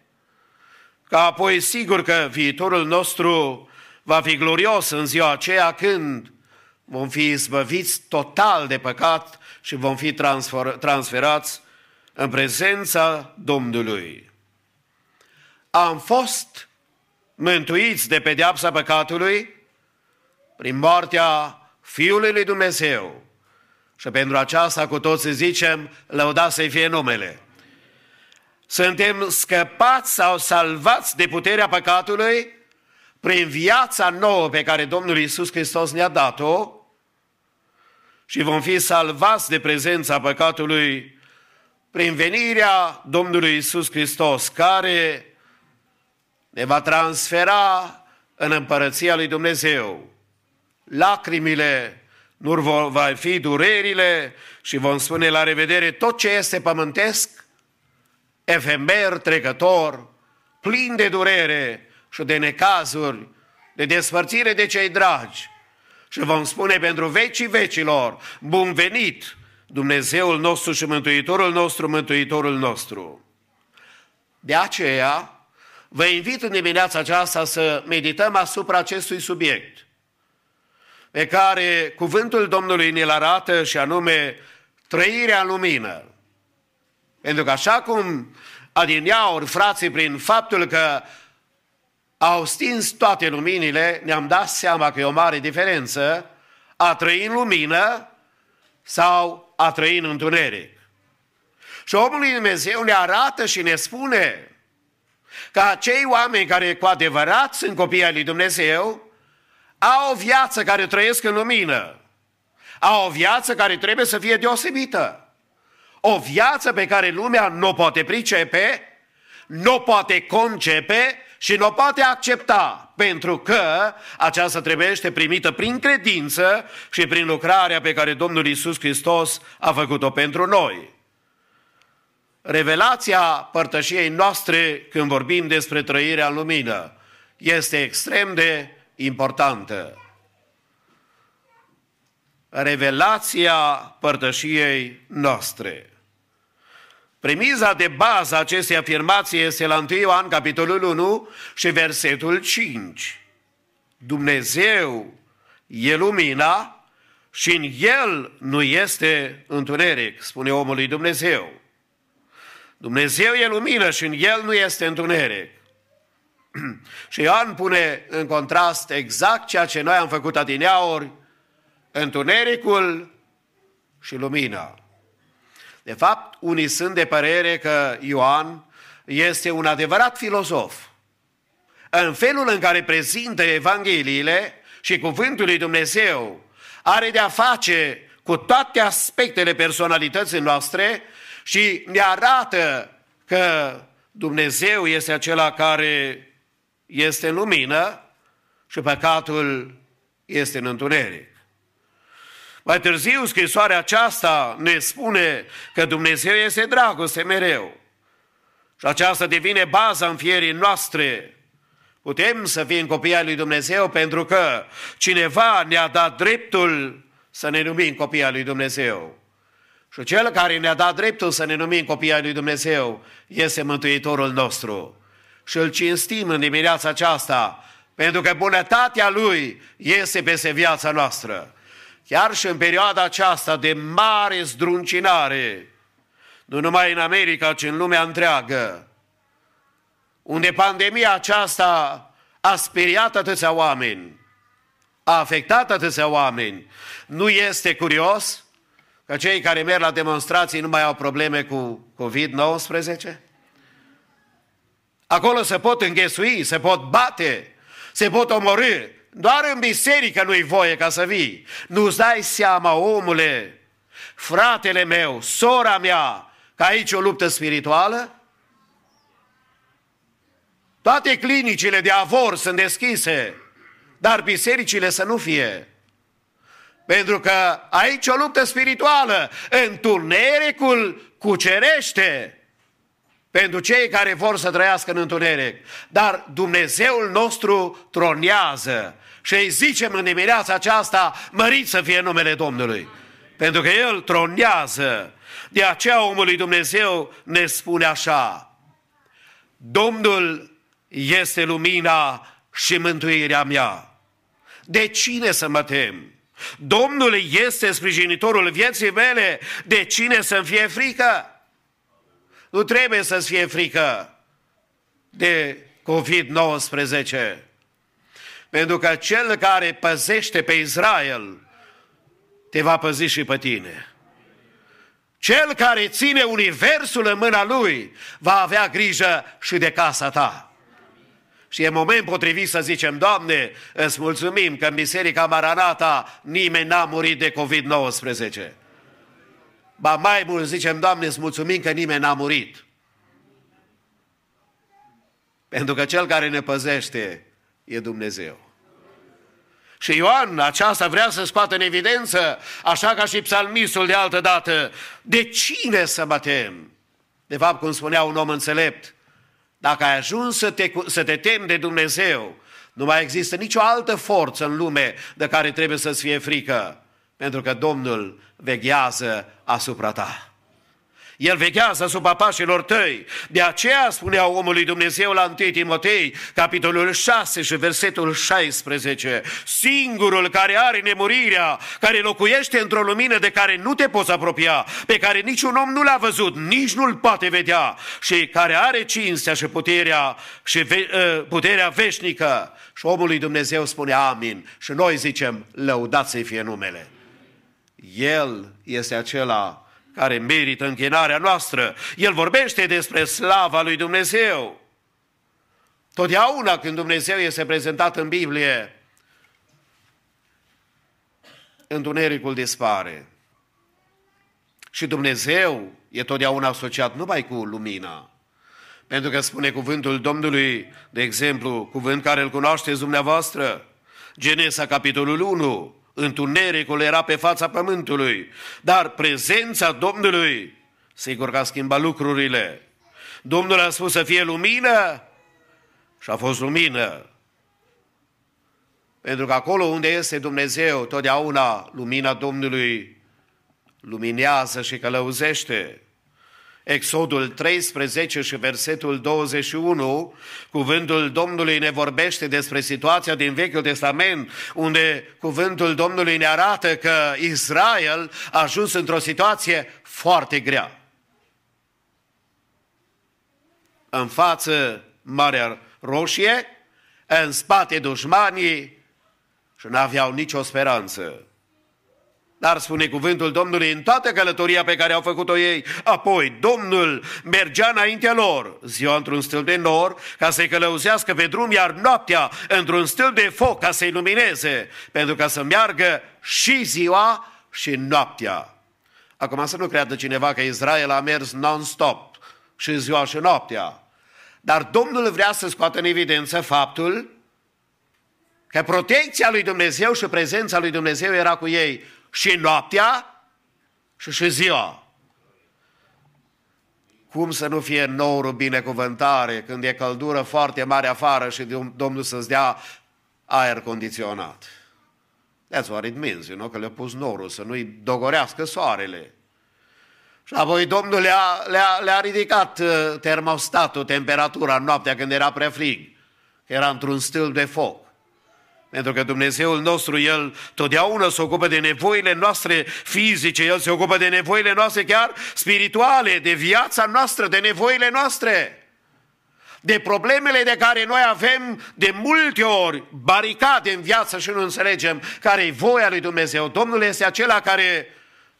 ca apoi sigur că viitorul nostru va fi glorios în ziua aceea când vom fi izbăviți total de păcat și vom fi transferați în prezența Domnului. Am fost mântuiți de pedeapsa păcatului prin moartea Fiului lui Dumnezeu. Și pentru aceasta cu toții zicem, lăudați să-i fie numele. Suntem scăpați sau salvați de puterea păcatului prin viața nouă pe care Domnul Iisus Hristos ne-a dat-o și vom fi salvați de prezența păcatului prin venirea Domnului Iisus Hristos, care ne va transfera în împărăția lui Dumnezeu. Lacrimile nu vor fi durerile și vom spune la revedere tot ce este pământesc, efemer, trecător, plin de durere și de necazuri, de despărțire de cei dragi. Și vom spune pentru vecii vecilor, bun venit, Dumnezeul nostru și Mântuitorul nostru, Mântuitorul nostru. De aceea, Vă invit în dimineața aceasta să medităm asupra acestui subiect pe care cuvântul Domnului ne-l arată și anume trăirea în lumină. Pentru că așa cum adineauri frații prin faptul că au stins toate luminile, ne-am dat seama că e o mare diferență a trăi în lumină sau a trăi în întuneric. Și omul lui Dumnezeu ne arată și ne spune ca cei oameni care cu adevărat sunt copii ai lui Dumnezeu, au o viață care trăiesc în lumină, au o viață care trebuie să fie deosebită, o viață pe care lumea nu o poate pricepe, nu o poate concepe și nu o poate accepta, pentru că aceasta trebuie primită prin credință și prin lucrarea pe care Domnul Isus Hristos a făcut-o pentru noi. Revelația părtășiei noastre când vorbim despre trăirea în lumină este extrem de importantă. revelația părtășiei noastre. Premiza de bază a acestei afirmații este la 1 Ioan, capitolul 1 și versetul 5. Dumnezeu e lumina și în El nu este întuneric, spune omul lui Dumnezeu. Dumnezeu e lumină și în El nu este întuneric. [CLEARS THROAT] și Ioan pune în contrast exact ceea ce noi am făcut adineauri, întunericul și lumina. De fapt, unii sunt de părere că Ioan este un adevărat filozof. În felul în care prezintă Evangheliile și Cuvântul lui Dumnezeu are de-a face cu toate aspectele personalității noastre și ne arată că Dumnezeu este acela care este în lumină și păcatul este în întuneric. Mai târziu, scrisoarea aceasta ne spune că Dumnezeu este dragoste mereu. Și aceasta devine baza înfierii noastre. Putem să fim copii ai lui Dumnezeu pentru că cineva ne-a dat dreptul să ne numim copii ai lui Dumnezeu. Și cel care ne-a dat dreptul să ne numim copii ai lui Dumnezeu este Mântuitorul nostru. Și îl cinstim în dimineața aceasta, pentru că bunătatea Lui este peste viața noastră. Chiar și în perioada aceasta de mare zdruncinare, nu numai în America, ci în lumea întreagă, unde pandemia aceasta a speriat atâția oameni, a afectat atâția oameni, nu este curios că cei care merg la demonstrații nu mai au probleme cu COVID-19? Acolo se pot înghesui, se pot bate, se pot omorâ, doar în biserică nu-i voie ca să vii. Nu-ți dai seama, omule, fratele meu, sora mea, că aici o luptă spirituală? Toate clinicile de avor sunt deschise, dar bisericile să nu fie. Pentru că aici o luptă spirituală, întunericul cucerește pentru cei care vor să trăiască în întuneric. Dar Dumnezeul nostru tronează și îi zicem în dimineața aceasta, mărit să fie numele Domnului. Pentru că El tronează. De aceea omul lui Dumnezeu ne spune așa, Domnul este lumina și mântuirea mea. De cine să mă tem? Domnul este sprijinitorul vieții mele, de cine să-mi fie frică? Nu trebuie să-ți fie frică de COVID-19. Pentru că cel care păzește pe Israel te va păzi și pe tine. Cel care ține universul în mâna lui va avea grijă și de casa ta. Și e moment potrivit să zicem, Doamne, îți mulțumim că în Biserica Maranata nimeni n-a murit de COVID-19. Ba mai mult zicem, Doamne, îți mulțumim că nimeni n-a murit. Pentru că Cel care ne păzește e Dumnezeu. Și Ioan aceasta vrea să scoată în evidență, așa ca și psalmistul de altă dată, de cine să mă tem? De fapt, cum spunea un om înțelept, dacă ai ajuns să te, să te temi de Dumnezeu, nu mai există nicio altă forță în lume de care trebuie să-ți fie frică, pentru că Domnul veghează asupra ta. El veghează asupra pașilor tăi. De aceea spunea omul lui Dumnezeu la 1 Timotei, capitolul 6 și versetul 16, singurul care are nemurirea, care locuiește într-o lumină de care nu te poți apropia, pe care niciun om nu l-a văzut, nici nu-l poate vedea și care are cinstea și puterea și ve- ă, puterea veșnică. Și omul lui Dumnezeu spune amin și noi zicem lăudați să fie numele. El este acela care merită închinarea noastră. El vorbește despre slava lui Dumnezeu. Totdeauna când Dumnezeu este prezentat în Biblie, întunericul dispare. Și Dumnezeu e totdeauna asociat numai cu lumina. Pentru că spune cuvântul Domnului, de exemplu, cuvânt care îl cunoașteți dumneavoastră, Genesa, capitolul 1, întunericul era pe fața pământului, dar prezența Domnului, sigur că a schimbat lucrurile. Domnul a spus să fie lumină și a fost lumină. Pentru că acolo unde este Dumnezeu, totdeauna lumina Domnului luminează și călăuzește. Exodul 13 și versetul 21, cuvântul Domnului ne vorbește despre situația din Vechiul Testament, unde cuvântul Domnului ne arată că Israel a ajuns într-o situație foarte grea. În față Marea Roșie, în spate dușmanii și nu aveau nicio speranță. Dar spune cuvântul Domnului în toată călătoria pe care au făcut-o ei. Apoi Domnul mergea înaintea lor, ziua într-un stil de nor, ca să-i călăuzească pe drum, iar noaptea într-un stil de foc ca să-i lumineze, pentru ca să meargă și ziua și noaptea. Acum să nu creadă cineva că Israel a mers non-stop și ziua și noaptea. Dar Domnul vrea să scoată în evidență faptul că protecția lui Dumnezeu și prezența lui Dumnezeu era cu ei și noaptea și și ziua. Cum să nu fie norul binecuvântare când e căldură foarte mare afară și Domnul să-ți dea aer condiționat? That's what it means, you know, că le-a pus norul să nu-i dogorească soarele. Și apoi Domnul le-a, le-a, le-a ridicat uh, termostatul, temperatura noaptea când era prea frig. Era într-un stil de foc. Pentru că Dumnezeul nostru, El totdeauna se ocupă de nevoile noastre fizice, El se ocupă de nevoile noastre chiar spirituale, de viața noastră, de nevoile noastre. De problemele de care noi avem de multe ori baricade în viață și nu înțelegem care e voia lui Dumnezeu. Domnul este acela care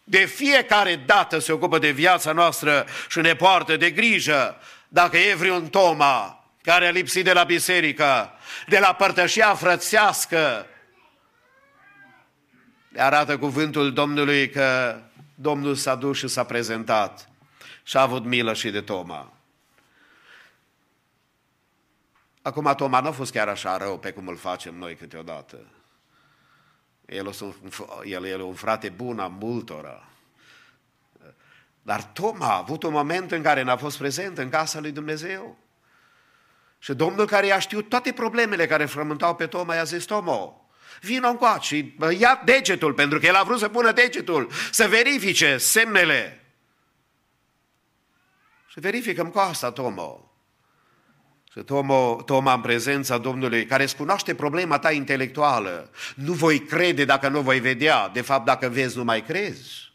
de fiecare dată se ocupă de viața noastră și ne poartă de grijă. Dacă e vreun Toma care a lipsit de la biserică, de la părtășia frățească, le arată cuvântul Domnului că Domnul s-a dus și s-a prezentat și a avut milă și de Toma. Acum Toma nu a fost chiar așa rău pe cum îl facem noi câteodată. El, el, el e un frate bun a multora. Dar Toma a avut un moment în care n-a fost prezent în casa lui Dumnezeu. Și Domnul care i-a știut toate problemele care frământau pe Toma, i-a zis, Tomo, vină încoace și ia degetul, pentru că el a vrut să pună degetul, să verifice semnele. Și verificăm cu asta, Tomo. Și Tomo, Toma în prezența Domnului, care îți cunoaște problema ta intelectuală, nu voi crede dacă nu voi vedea, de fapt dacă vezi nu mai crezi.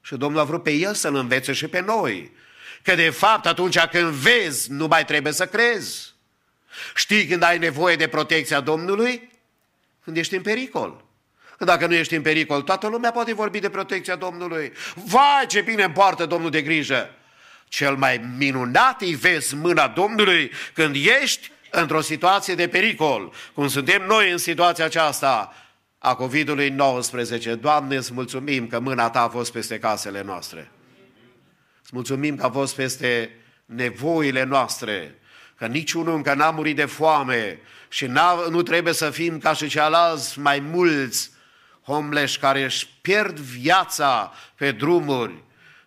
Și Domnul a vrut pe el să-l învețe și pe noi. Că de fapt atunci când vezi, nu mai trebuie să crezi. Știi când ai nevoie de protecția Domnului? Când ești în pericol. Că dacă nu ești în pericol, toată lumea poate vorbi de protecția Domnului. Vai, ce bine îmi poartă Domnul de grijă! Cel mai minunat îi vezi mâna Domnului când ești într-o situație de pericol, cum suntem noi în situația aceasta a COVID-19. Doamne, îți mulțumim că mâna Ta a fost peste casele noastre. Îți mulțumim că a fost peste nevoile noastre, că niciunul încă n-a murit de foame și nu trebuie să fim ca și cealalți mai mulți homeless care își pierd viața pe drumuri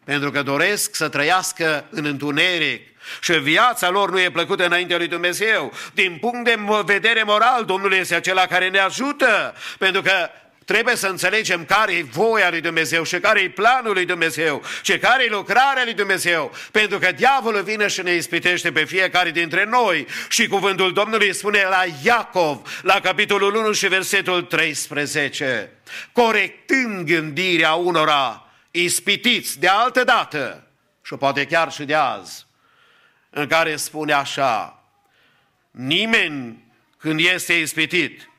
pentru că doresc să trăiască în întuneric și viața lor nu e plăcută înaintea lui Dumnezeu. Din punct de vedere moral, Domnul este acela care ne ajută, pentru că Trebuie să înțelegem care e voia lui Dumnezeu și care e planul lui Dumnezeu și care e lucrarea lui Dumnezeu. Pentru că diavolul vine și ne ispitește pe fiecare dintre noi și cuvântul Domnului spune la Iacov, la capitolul 1 și versetul 13, corectând gândirea unora ispitiți de altă dată și poate chiar și de azi, în care spune așa, nimeni când este ispitit,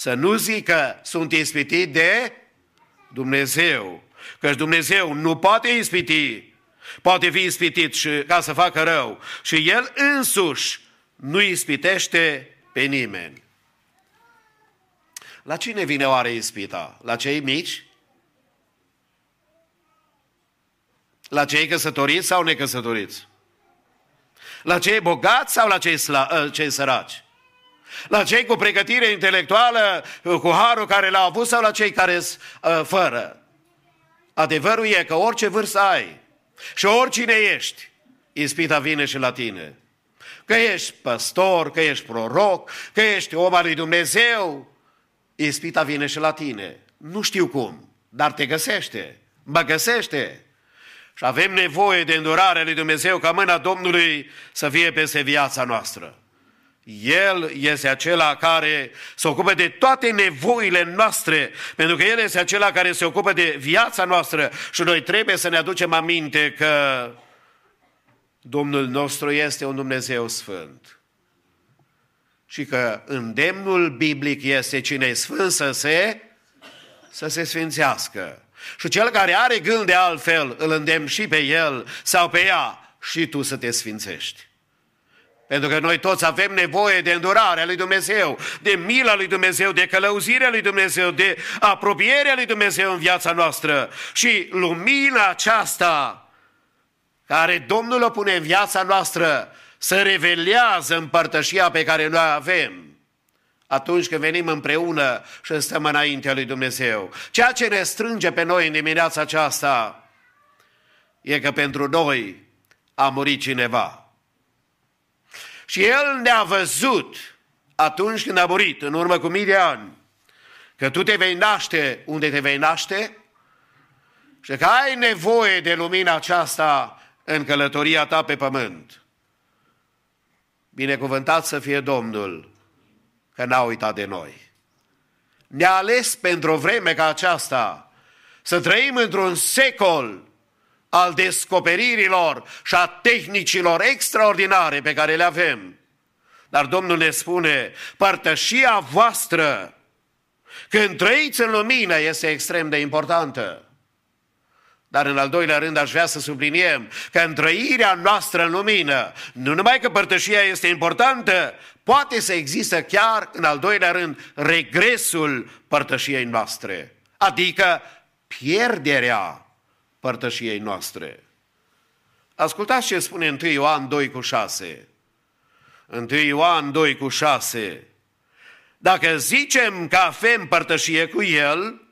să nu zică sunt ispitit de Dumnezeu, căci Dumnezeu nu poate ispiti, poate fi ispitit și, ca să facă rău și El însuși nu ispitește pe nimeni. La cine vine oare ispita? La cei mici? La cei căsătoriți sau necăsătoriți? La cei bogați sau la cei, sla, cei săraci? La cei cu pregătire intelectuală, cu harul care l-au avut sau la cei care sunt uh, fără? Adevărul e că orice vârstă ai și oricine ești, ispita vine și la tine. că ești păstor, că ești proroc, că ești om al lui Dumnezeu, ispita vine și la tine. Nu știu cum, dar te găsește, mă găsește. Și avem nevoie de îndurarea lui Dumnezeu ca mâna Domnului să fie peste viața noastră. El este acela care se ocupă de toate nevoile noastre, pentru că El este acela care se ocupă de viața noastră și noi trebuie să ne aducem aminte că Domnul nostru este un Dumnezeu sfânt. Și că îndemnul biblic este cine e sfânt să se, să se sfințească. Și cel care are gând de altfel, îl îndemn și pe el sau pe ea și tu să te sfințești. Pentru că noi toți avem nevoie de îndurarea lui Dumnezeu, de mila lui Dumnezeu, de călăuzirea lui Dumnezeu, de apropierea lui Dumnezeu în viața noastră. Și lumina aceasta care Domnul o pune în viața noastră să revelează împărtășia pe care noi avem atunci când venim împreună și stăm înaintea lui Dumnezeu. Ceea ce ne strânge pe noi în dimineața aceasta e că pentru noi a murit cineva. Și El ne-a văzut atunci când a murit, în urmă cu mii de ani, că tu te vei naște unde te vei naște și că ai nevoie de lumina aceasta în călătoria ta pe pământ. Binecuvântat să fie Domnul că n-a uitat de noi. Ne-a ales pentru o vreme ca aceasta să trăim într-un secol al descoperirilor și a tehnicilor extraordinare pe care le avem. Dar Domnul ne spune, părtășia voastră, când trăiți în lumină, este extrem de importantă. Dar în al doilea rând aș vrea să subliniem că în trăirea noastră în lumină, nu numai că părtășia este importantă, poate să există chiar în al doilea rând regresul părtășiei noastre, adică pierderea părtășiei noastre. Ascultați ce spune 1 Ioan 2 cu 6. 1 Ioan 2 cu 6. Dacă zicem că avem părtășie cu El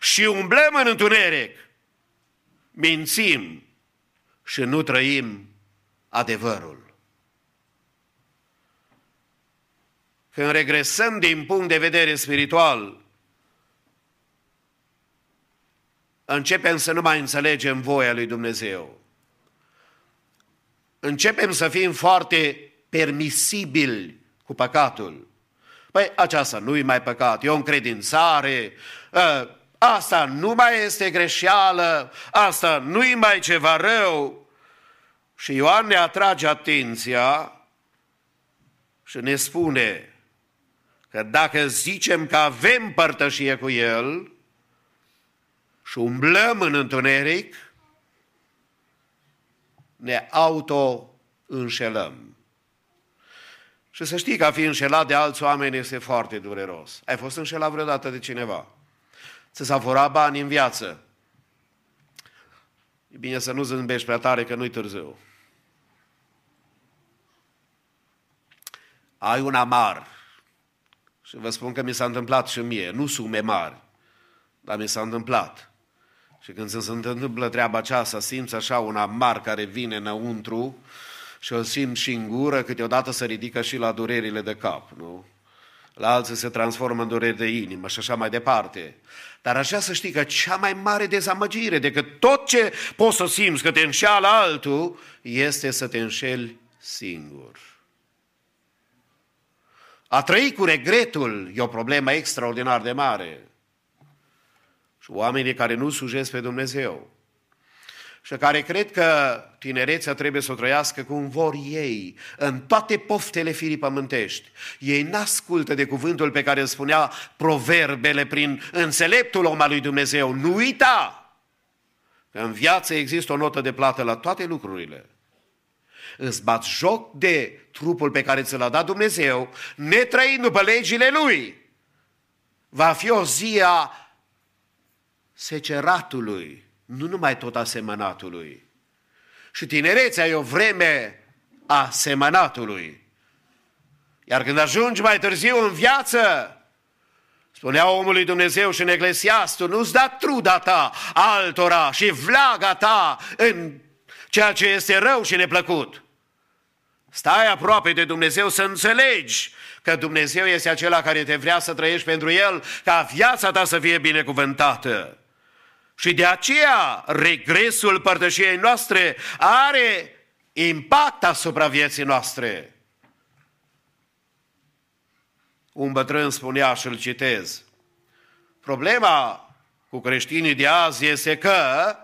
și umblăm în întuneric, mințim și nu trăim adevărul. Când regresăm din punct de vedere spiritual, începem să nu mai înțelegem voia lui Dumnezeu. Începem să fim foarte permisibili cu păcatul. Păi aceasta nu-i mai păcat, e o încredințare, ă, asta nu mai este greșeală, asta nu-i mai ceva rău. Și Ioan ne atrage atenția și ne spune că dacă zicem că avem părtășie cu El și umblăm în întuneric, ne auto-înșelăm. Și să știi că a fi înșelat de alți oameni este foarte dureros. Ai fost înșelat vreodată de cineva? Ți s-a furat bani în viață. E bine să nu zâmbești prea tare că nu-i târziu. Ai un amar. Și vă spun că mi s-a întâmplat și mie. Nu sume mari, dar mi s-a întâmplat. Și când se întâmplă treaba aceasta, simți așa un amar care vine înăuntru și o simt și în gură, câteodată se ridică și la durerile de cap, nu? La alții se transformă în dureri de inimă și așa mai departe. Dar așa să știi că cea mai mare dezamăgire decât tot ce poți să simți că te înșeală altul, este să te înșeli singur. A trăi cu regretul e o problemă extraordinar de mare. Și oamenii care nu sujesc pe Dumnezeu și care cred că tinerețea trebuie să o trăiască cum vor ei, în toate poftele firii pământești. Ei n-ascultă de cuvântul pe care îl spunea proverbele prin înțeleptul om al lui Dumnezeu. Nu uita că în viață există o notă de plată la toate lucrurile. Îți bați joc de trupul pe care ți l-a dat Dumnezeu, netrăind după legile Lui. Va fi o zi a seceratului, nu numai tot a semănatului. Și tinerețea e o vreme a semănatului. Iar când ajungi mai târziu în viață, spunea omului Dumnezeu și în Eclesiastul, nu-ți da truda ta altora și vlaga ta în ceea ce este rău și neplăcut. Stai aproape de Dumnezeu să înțelegi că Dumnezeu este acela care te vrea să trăiești pentru El, ca viața ta să fie binecuvântată. Și de aceea regresul părtășiei noastre are impact asupra vieții noastre. Un bătrân spunea și îl citez. Problema cu creștinii de azi este că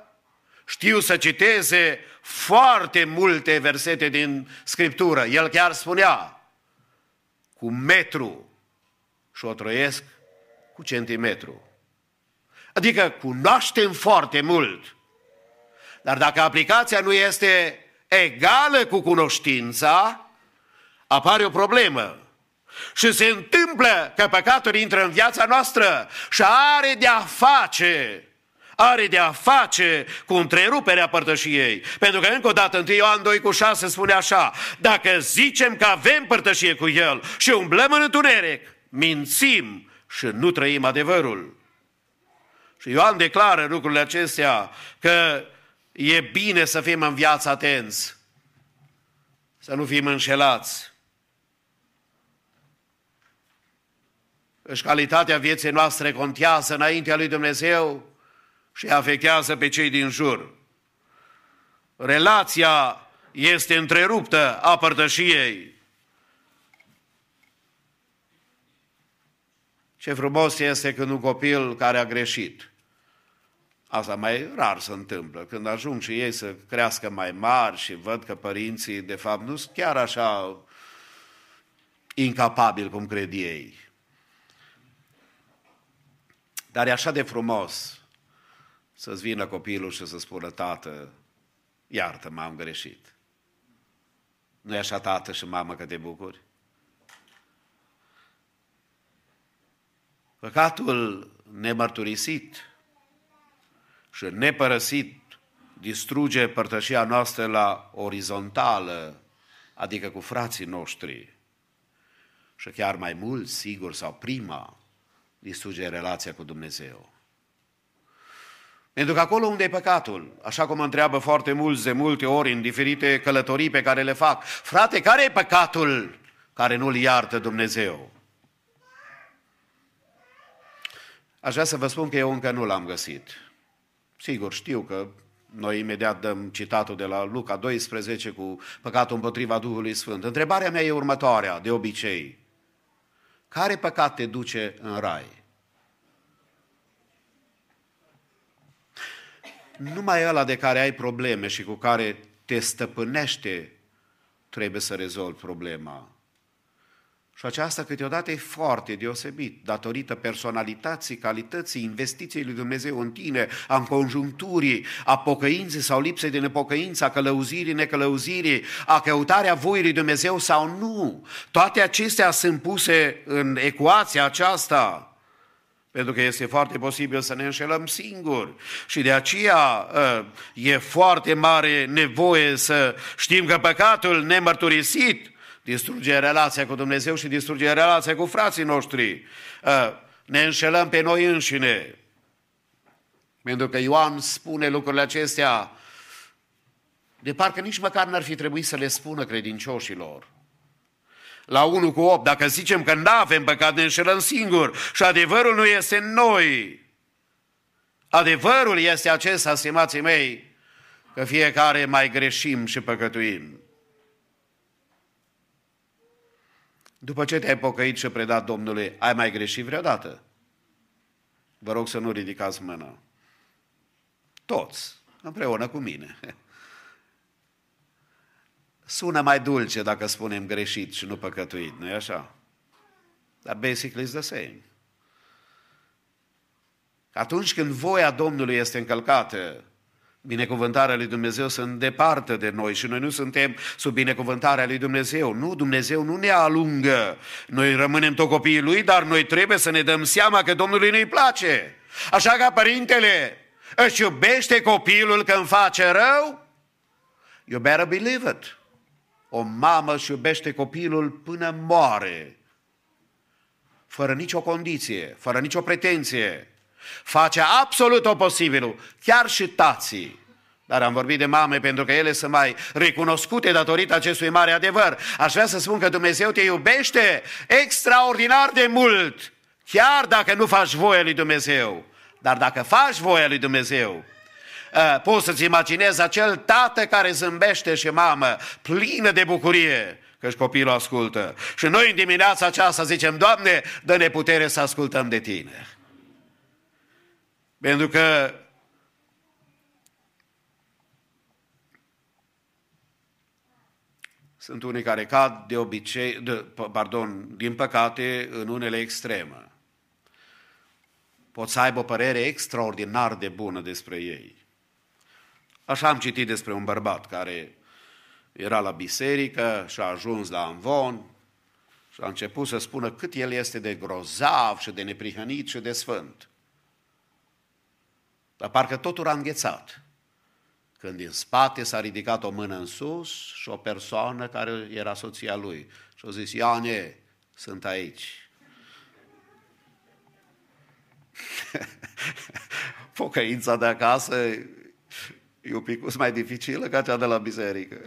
știu să citeze foarte multe versete din Scriptură. El chiar spunea, cu metru și o trăiesc cu centimetru. Adică cunoaștem foarte mult. Dar dacă aplicația nu este egală cu cunoștința, apare o problemă. Și se întâmplă că păcatul intră în viața noastră și are de a face are de a face cu întreruperea părtășiei. Pentru că încă o dată, 1 Ioan 2 cu 6 spune așa, dacă zicem că avem părtășie cu El și umblăm în întuneric, mințim și nu trăim adevărul. Și Ioan declară lucrurile acestea că e bine să fim în viață atenți, să nu fim înșelați. Își calitatea vieții noastre contează înaintea lui Dumnezeu și afectează pe cei din jur. Relația este întreruptă a părtășiei. Ce frumos este când un copil care a greșit, asta mai rar se întâmplă, când ajung și ei să crească mai mari și văd că părinții, de fapt, nu sunt chiar așa incapabili cum cred ei. Dar e așa de frumos să-ți vină copilul și să spună, tată, iartă, m-am greșit. nu e așa, tată și mamă, că te bucuri? Păcatul nemărturisit și nepărăsit distruge părtășia noastră la orizontală, adică cu frații noștri. Și chiar mai mult, sigur, sau prima, distruge relația cu Dumnezeu. Pentru că acolo unde e păcatul, așa cum întreabă foarte mulți de multe ori în diferite călătorii pe care le fac, frate, care e păcatul care nu-l iartă Dumnezeu? Aș vrea să vă spun că eu încă nu l-am găsit. Sigur, știu că noi imediat dăm citatul de la Luca 12 cu păcatul împotriva Duhului Sfânt. Întrebarea mea e următoarea, de obicei. Care păcat te duce în rai? numai ăla de care ai probleme și cu care te stăpânește trebuie să rezolvi problema. Și aceasta câteodată e foarte deosebit, datorită personalității, calității, investiției lui Dumnezeu în tine, a conjuncturii, a pocăinței sau lipsei de nepocăință, a călăuzirii, necălăuzirii, a căutarea voii lui Dumnezeu sau nu. Toate acestea sunt puse în ecuația aceasta. Pentru că este foarte posibil să ne înșelăm singuri. Și de aceea ă, e foarte mare nevoie să știm că păcatul nemărturisit distruge relația cu Dumnezeu și distruge relația cu frații noștri. Ă, ne înșelăm pe noi înșine. Pentru că Ioan spune lucrurile acestea de parcă nici măcar n-ar fi trebuit să le spună credincioșilor la 1 cu 8, dacă zicem că nu avem păcat, ne înșelăm singur și adevărul nu este în noi. Adevărul este acesta, stimații mei, că fiecare mai greșim și păcătuim. După ce te-ai pocăit și predat Domnului, ai mai greșit vreodată? Vă rog să nu ridicați mâna. Toți, împreună cu mine. [LAUGHS] Sună mai dulce dacă spunem greșit și nu păcătuit, nu-i așa? Dar basically it's the same. Atunci când voia Domnului este încălcată, binecuvântarea lui Dumnezeu se îndeparte de noi și noi nu suntem sub binecuvântarea lui Dumnezeu. Nu, Dumnezeu nu ne alungă. Noi rămânem tot copiii lui, dar noi trebuie să ne dăm seama că Domnului nu-i place. Așa că părintele își iubește copilul când face rău, you better believe it. O mamă își iubește copilul până moare, fără nicio condiție, fără nicio pretenție. Face absolut o posibilul. Chiar și tații Dar am vorbit de mame pentru că ele sunt mai recunoscute datorită acestui mare adevăr. Aș vrea să spun că Dumnezeu te iubește extraordinar de mult, chiar dacă nu faci voia lui Dumnezeu. Dar dacă faci voia lui Dumnezeu, ă, poți să-ți imaginezi acel tată care zâmbește și mamă, plină de bucurie, că și copilul ascultă. Și noi în dimineața aceasta zicem, Doamne, dă-ne putere să ascultăm de Tine. Pentru că Sunt unii care cad de obicei, de, pardon, din păcate, în unele extreme. Pot să aibă o părere extraordinar de bună despre ei. Așa am citit despre un bărbat care era la biserică și a ajuns la Anvon și a început să spună cât el este de grozav și de neprihănit și de sfânt. Dar parcă totul a înghețat când din spate s-a ridicat o mână în sus și o persoană care era soția lui. Și a zis, Iane, sunt aici. [LAUGHS] Pocăința de acasă e un pic mai dificilă ca cea de la biserică.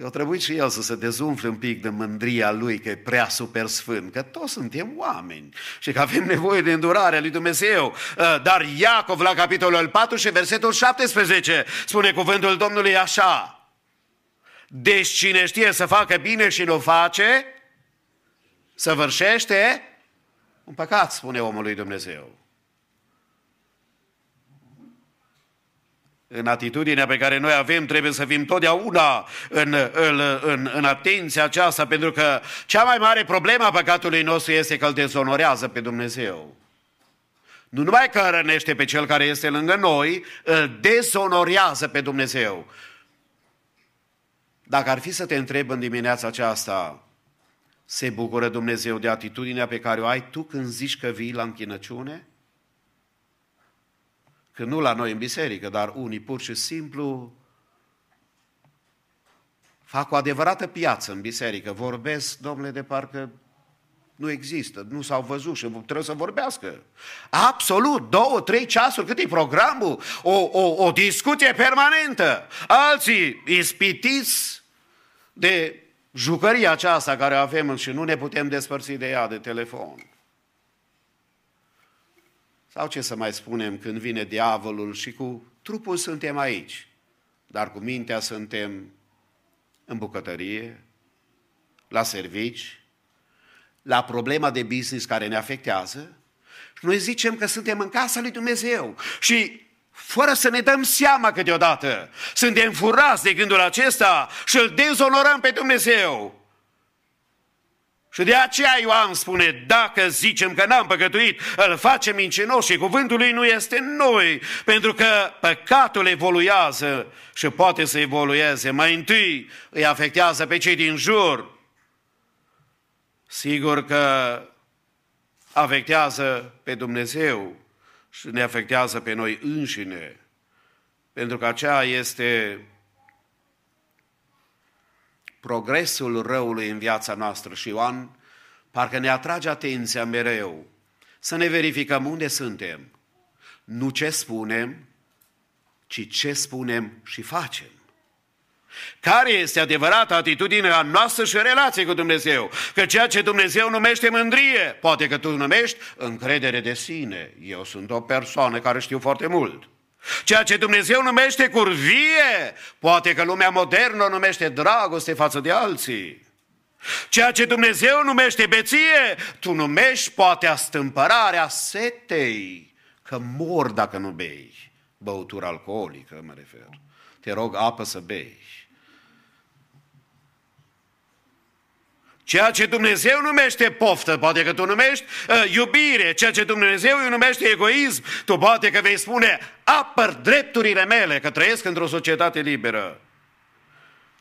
Și a trebuit și el să se dezumfle un pic de mândria lui că e prea super sfânt, că toți suntem oameni și că avem nevoie de îndurarea lui Dumnezeu. Uh, dar Iacov la capitolul 4 și versetul 17 spune cuvântul Domnului așa. Deci cine știe să facă bine și nu face, săvârșește un păcat, spune omul lui Dumnezeu. În atitudinea pe care noi avem, trebuie să fim totdeauna în, în, în, în atenția aceasta, pentru că cea mai mare problemă a păcatului nostru este că îl dezonorează pe Dumnezeu. Nu numai că rănește pe cel care este lângă noi, îl dezonorează pe Dumnezeu. Dacă ar fi să te întreb în dimineața aceasta, se bucură Dumnezeu de atitudinea pe care o ai tu când zici că vii la închinăciune? Că nu la noi în biserică, dar unii pur și simplu fac o adevărată piață în biserică, vorbesc, domnule, de parcă nu există, nu s-au văzut și trebuie să vorbească. Absolut, două, trei ceasuri, cât e programul? O, o, o discuție permanentă. Alții ispitiți de jucăria aceasta care avem și nu ne putem despărți de ea, de telefon. Sau ce să mai spunem când vine diavolul și cu trupul suntem aici, dar cu mintea suntem în bucătărie, la servici, la problema de business care ne afectează și noi zicem că suntem în casa lui Dumnezeu și fără să ne dăm seama câteodată, suntem furați de gândul acesta și îl dezonorăm pe Dumnezeu. Și de aceea Ioan spune, dacă zicem că n-am păcătuit, îl facem mincinos și cuvântul lui nu este în noi, pentru că păcatul evoluează și poate să evolueze. Mai întâi îi afectează pe cei din jur. Sigur că afectează pe Dumnezeu și ne afectează pe noi înșine, pentru că aceea este progresul răului în viața noastră și Ioan parcă ne atrage atenția mereu să ne verificăm unde suntem. Nu ce spunem, ci ce spunem și facem. Care este adevărata atitudinea noastră și relație cu Dumnezeu? Că ceea ce Dumnezeu numește mândrie, poate că tu numești încredere de sine. Eu sunt o persoană care știu foarte mult. Ceea ce Dumnezeu numește curvie, poate că lumea modernă numește dragoste față de alții. Ceea ce Dumnezeu numește beție, tu numești poate astâmpărarea setei, că mor dacă nu bei. Băutură alcoolică, mă refer. Te rog apă să bei. Ceea ce Dumnezeu numește poftă, poate că tu numești uh, iubire, ceea ce Dumnezeu îi numește egoism, tu poate că vei spune apăr drepturile mele, că trăiesc într-o societate liberă.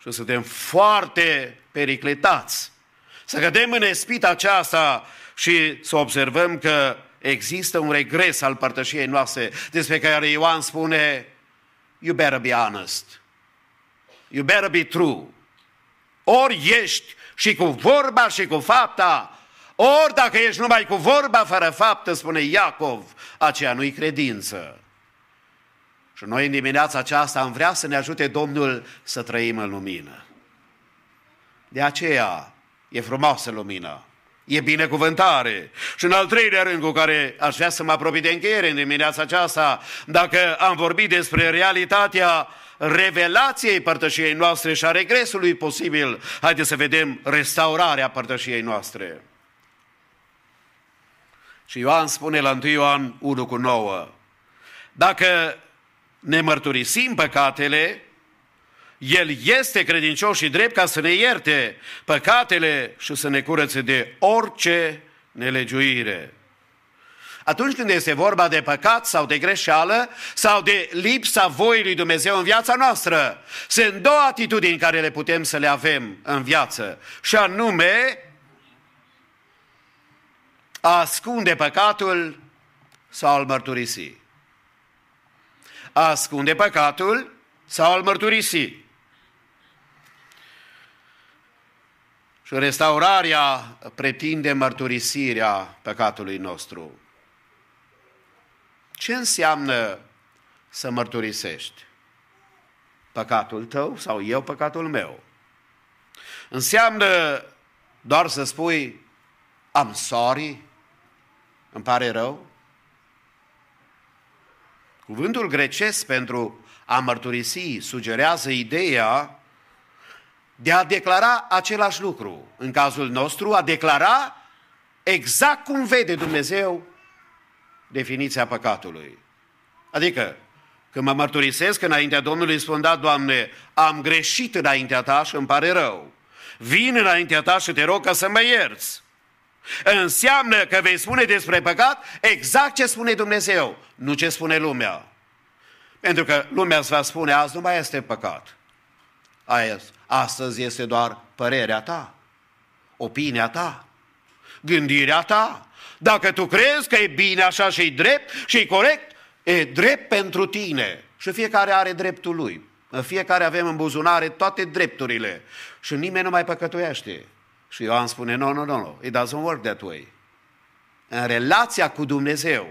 Și suntem foarte periclitați. Să cădem în espita aceasta și să observăm că există un regres al părtășiei noastre despre care Ioan spune You better be honest. You better be true. Ori ești și cu vorba și cu fapta. Ori dacă ești numai cu vorba fără faptă, spune Iacov, aceea nu-i credință. Și noi în dimineața aceasta am vrea să ne ajute Domnul să trăim în lumină. De aceea e frumoasă lumina, e binecuvântare. Și în al treilea rând cu care aș vrea să mă apropii de încheiere în dimineața aceasta, dacă am vorbit despre realitatea revelației părtășiei noastre și a regresului posibil, haideți să vedem restaurarea părtășiei noastre. Și Ioan spune la 1 Ioan 1 cu 9, dacă ne mărturisim păcatele, El este credincios și drept ca să ne ierte păcatele și să ne curățe de orice nelegiuire. Atunci când este vorba de păcat sau de greșeală sau de lipsa voii lui Dumnezeu în viața noastră, sunt două atitudini care le putem să le avem în viață, și anume a ascunde păcatul sau al mărturisi. A ascunde păcatul sau al mărturisi. Și restaurarea pretinde mărturisirea păcatului nostru. Ce înseamnă să mărturisești? Păcatul tău sau eu păcatul meu? Înseamnă doar să spui, am sorry, îmi pare rău? Cuvântul grecesc pentru a mărturisi sugerează ideea de a declara același lucru. În cazul nostru, a declara exact cum vede Dumnezeu definiția păcatului. Adică, când mă mărturisesc înaintea Domnului, spun, da, Doamne, am greșit înaintea Ta și îmi pare rău. Vin înaintea Ta și te rog ca să mă ierți. Înseamnă că vei spune despre păcat exact ce spune Dumnezeu, nu ce spune lumea. Pentru că lumea îți va spune, azi nu mai este păcat. Astăzi este doar părerea ta, opinia ta, gândirea ta. Dacă tu crezi că e bine așa și e drept și e corect, e drept pentru tine. Și fiecare are dreptul lui. Fiecare avem în buzunare toate drepturile. Și nimeni nu mai păcătuiește. Și Ioan spune, nu, nu, nu, it doesn't work that way. În relația cu Dumnezeu,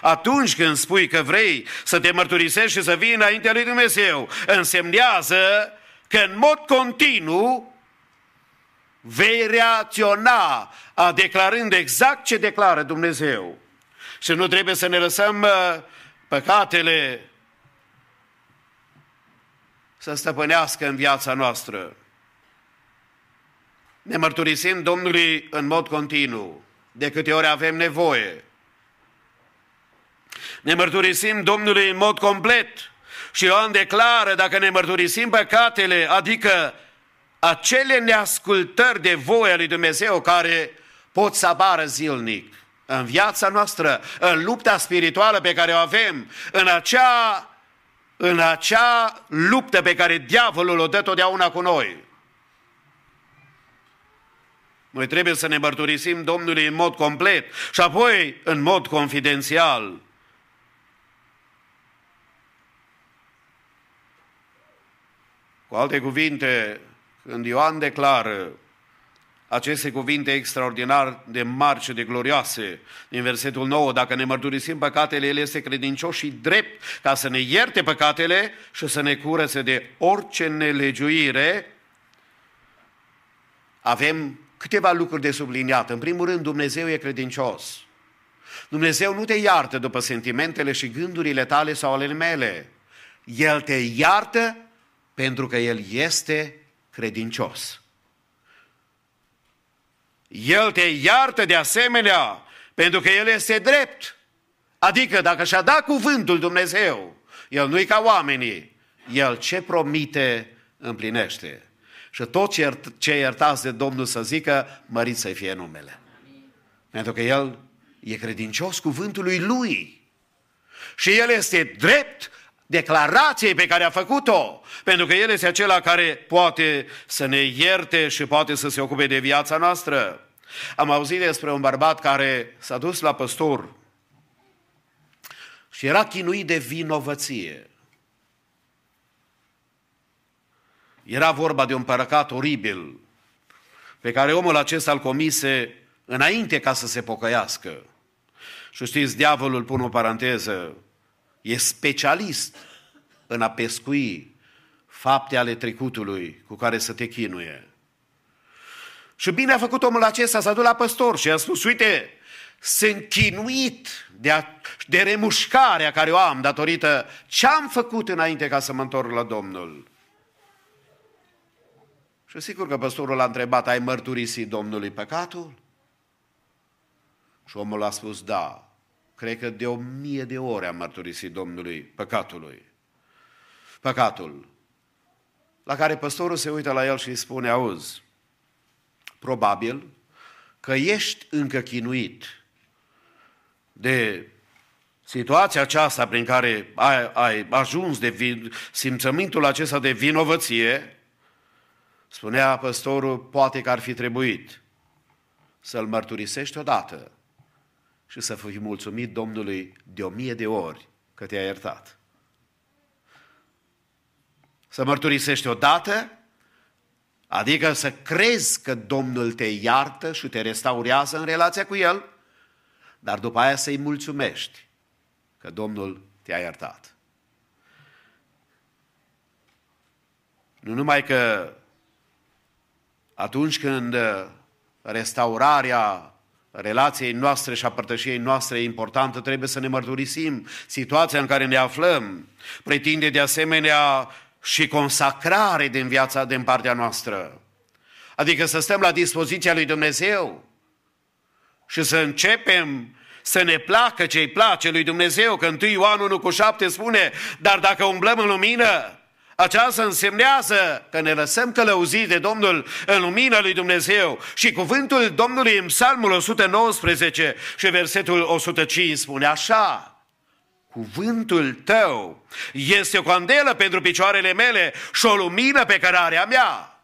atunci când spui că vrei să te mărturisești și să vii înaintea lui Dumnezeu, însemnează că în mod continuu vei reacționa a declarând exact ce declară Dumnezeu. Și nu trebuie să ne lăsăm uh, păcatele să stăpânească în viața noastră. Ne mărturisim Domnului în mod continuu, de câte ori avem nevoie. Ne mărturisim Domnului în mod complet. Și Ioan declară, dacă ne mărturisim păcatele, adică acele neascultări de voia lui Dumnezeu care pot să apară zilnic în viața noastră, în lupta spirituală pe care o avem, în acea, în acea luptă pe care diavolul o dă totdeauna cu noi. Noi trebuie să ne mărturisim Domnului în mod complet și apoi în mod confidențial. Cu alte cuvinte, când Ioan declară aceste cuvinte extraordinar de mari și de glorioase din versetul 9, dacă ne mărturisim păcatele, El este credincios și drept ca să ne ierte păcatele și să ne curățe de orice nelegiuire, avem câteva lucruri de subliniat. În primul rând, Dumnezeu e credincios. Dumnezeu nu te iartă după sentimentele și gândurile tale sau ale mele. El te iartă pentru că El este credincios. El te iartă de asemenea pentru că El este drept. Adică dacă și-a dat cuvântul Dumnezeu, El nu-i ca oamenii, El ce promite împlinește. Și tot ce, ce iertați de Domnul să zică, mărit să fie numele. Pentru că El e credincios cuvântului Lui. Și El este drept declarației pe care a făcut-o, pentru că El este acela care poate să ne ierte și poate să se ocupe de viața noastră. Am auzit despre un bărbat care s-a dus la păstor și era chinuit de vinovăție. Era vorba de un părăcat oribil pe care omul acesta îl comise înainte ca să se pocăiască. Și știți, diavolul, pun o paranteză, e specialist în a pescui fapte ale trecutului cu care să te chinuie. Și bine a făcut omul acesta, s-a dus la păstor și a spus, uite, sunt chinuit de, a, de remușcarea care o am datorită ce am făcut înainte ca să mă întorc la Domnul. Și sigur că păstorul l-a întrebat, ai mărturisit Domnului păcatul? Și omul a spus, da, cred că de o mie de ore am mărturisit Domnului păcatului. Păcatul. La care păstorul se uită la el și îi spune, auzi, probabil că ești încă chinuit de situația aceasta prin care ai, ai ajuns de vin, simțământul acesta de vinovăție, spunea păstorul, poate că ar fi trebuit să-l mărturisești odată și să fii mulțumit Domnului de o mie de ori că te-a iertat. Să mărturisești odată, adică să crezi că Domnul te iartă și te restaurează în relația cu El, dar după aia să-i mulțumești că Domnul te-a iertat. Nu numai că atunci când restaurarea relației noastre și a părtășiei noastre e importantă, trebuie să ne mărturisim situația în care ne aflăm. Pretinde de asemenea și consacrare din viața din partea noastră. Adică să stăm la dispoziția lui Dumnezeu și să începem să ne placă ce îi place lui Dumnezeu, că 1 Ioan 1 cu 7 spune, dar dacă umblăm în lumină, aceasta însemnează că ne lăsăm călăuziți de Domnul în lumina lui Dumnezeu. Și cuvântul Domnului în Psalmul 119 și versetul 105 spune așa, Cuvântul tău este o candelă pentru picioarele mele și o lumină pe cărarea mea.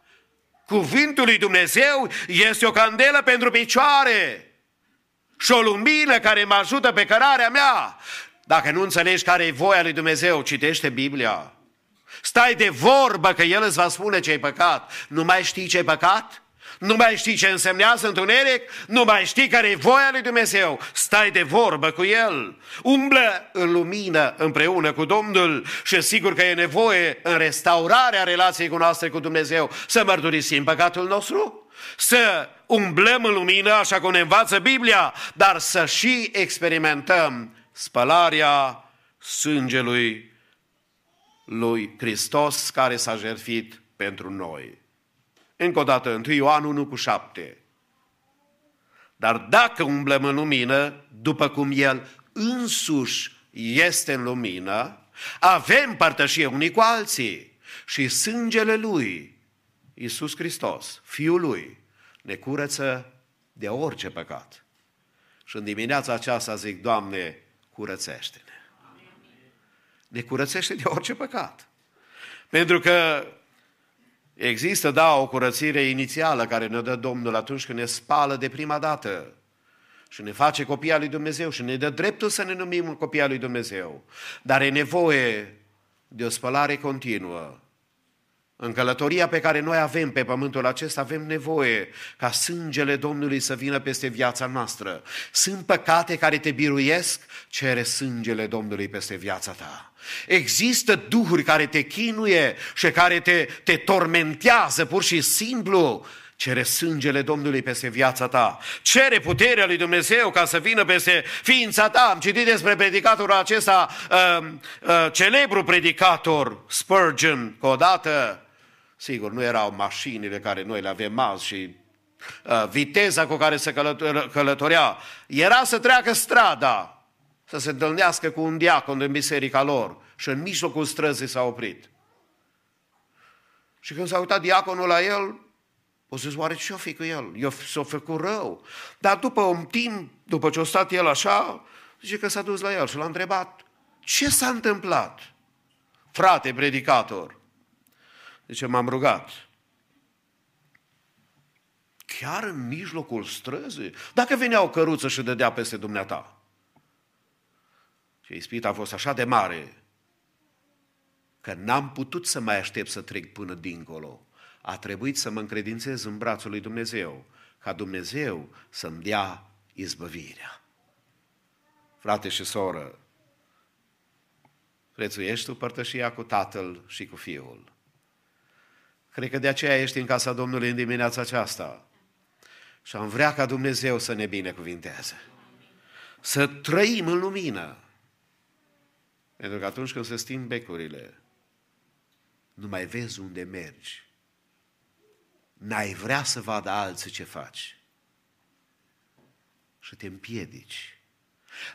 Cuvântul lui Dumnezeu este o candelă pentru picioare și o lumină care mă ajută pe cărarea mea. Dacă nu înțelegi care e voia lui Dumnezeu, citește Biblia. Stai de vorbă că El îți va spune ce ai păcat. Nu mai știi ce ai păcat? Nu mai știi ce însemnează întuneric? Nu mai știi care e voia lui Dumnezeu? Stai de vorbă cu El. Umblă în lumină împreună cu Domnul și sigur că e nevoie în restaurarea relației cu noastre cu Dumnezeu să mărturisim păcatul nostru, să umblăm în lumină așa cum ne învață Biblia, dar să și experimentăm spălarea sângelui lui Hristos care s-a jertfit pentru noi. Încă o dată, 1 Ioan 1 cu 7. Dar dacă umblăm în lumină, după cum El însuși este în lumină, avem părtășie unii cu alții și sângele Lui, Iisus Hristos, Fiul Lui, ne curăță de orice păcat. Și în dimineața aceasta zic, Doamne, curățește-ne ne curățește de orice păcat. Pentru că există, da, o curățire inițială care ne dă Domnul atunci când ne spală de prima dată și ne face copia lui Dumnezeu și ne dă dreptul să ne numim copia lui Dumnezeu. Dar e nevoie de o spălare continuă în călătoria pe care noi avem pe pământul acesta, avem nevoie ca sângele Domnului să vină peste viața noastră. Sunt păcate care te biruiesc, cere sângele Domnului peste viața ta. Există duhuri care te chinuie și care te, te tormentează pur și simplu. Cere sângele Domnului peste viața ta. Cere puterea lui Dumnezeu ca să vină peste ființa ta. Am citit despre predicatorul acesta, uh, uh, celebru predicator Spurgeon, că odată Sigur, nu erau mașinile care noi le avem azi și uh, viteza cu care se călătorea. Era să treacă strada, să se întâlnească cu un diacon din biserica lor și în mijlocul străzii s-a oprit. Și când s-a uitat diaconul la el, o să oare ce-o fi cu el? Eu s-a făcut rău. Dar după un timp, după ce a stat el așa, zice că s-a dus la el și l-a întrebat, ce s-a întâmplat? Frate predicator, Zice, m-am rugat. Chiar în mijlocul străzii? Dacă venea o căruță și dădea peste dumneata. Și ispita a fost așa de mare că n-am putut să mai aștept să trec până dincolo. A trebuit să mă încredințez în brațul lui Dumnezeu, ca Dumnezeu să-mi dea izbăvirea. Frate și soră, Prețuiești tu părtășia cu Tatăl și cu Fiul. Cred că de aceea ești în casa Domnului în dimineața aceasta. Și am vrea ca Dumnezeu să ne binecuvinteze. Să trăim în lumină. Pentru că atunci când se sting becurile, nu mai vezi unde mergi. N-ai vrea să vadă alții ce faci. Și te împiedici.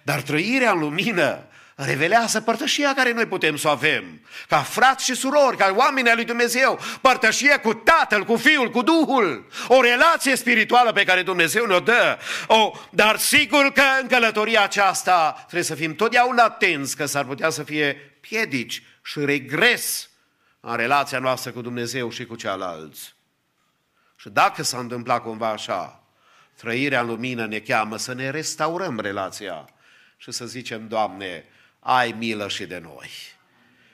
Dar trăirea în lumină revelează părtășia care noi putem să o avem. Ca frați și surori, ca oameni ai lui Dumnezeu, părtășia cu Tatăl, cu Fiul, cu Duhul, o relație spirituală pe care Dumnezeu ne-o dă. O, dar sigur că în călătoria aceasta trebuie să fim totdeauna atenți că s-ar putea să fie piedici și regres în relația noastră cu Dumnezeu și cu cealalți. Și dacă s-a întâmplat cumva așa, trăirea în lumină ne cheamă să ne restaurăm relația și să zicem, Doamne, ai milă și de noi.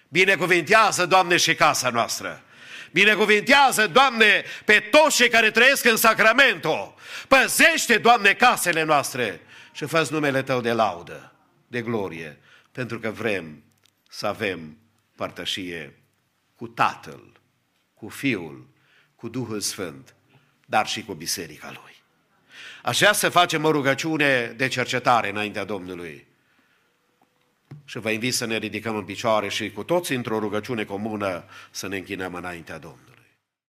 Binecuvintează, Doamne, și casa noastră. Binecuvintează, Doamne, pe toți cei care trăiesc în Sacramento. Păzește, Doamne, casele noastre și fă numele Tău de laudă, de glorie, pentru că vrem să avem părtășie cu Tatăl, cu Fiul, cu Duhul Sfânt, dar și cu Biserica Lui. Așa să facem o rugăciune de cercetare înaintea Domnului. Și vă invit să ne ridicăm în picioare și cu toți într-o rugăciune comună să ne închinăm înaintea Domnului.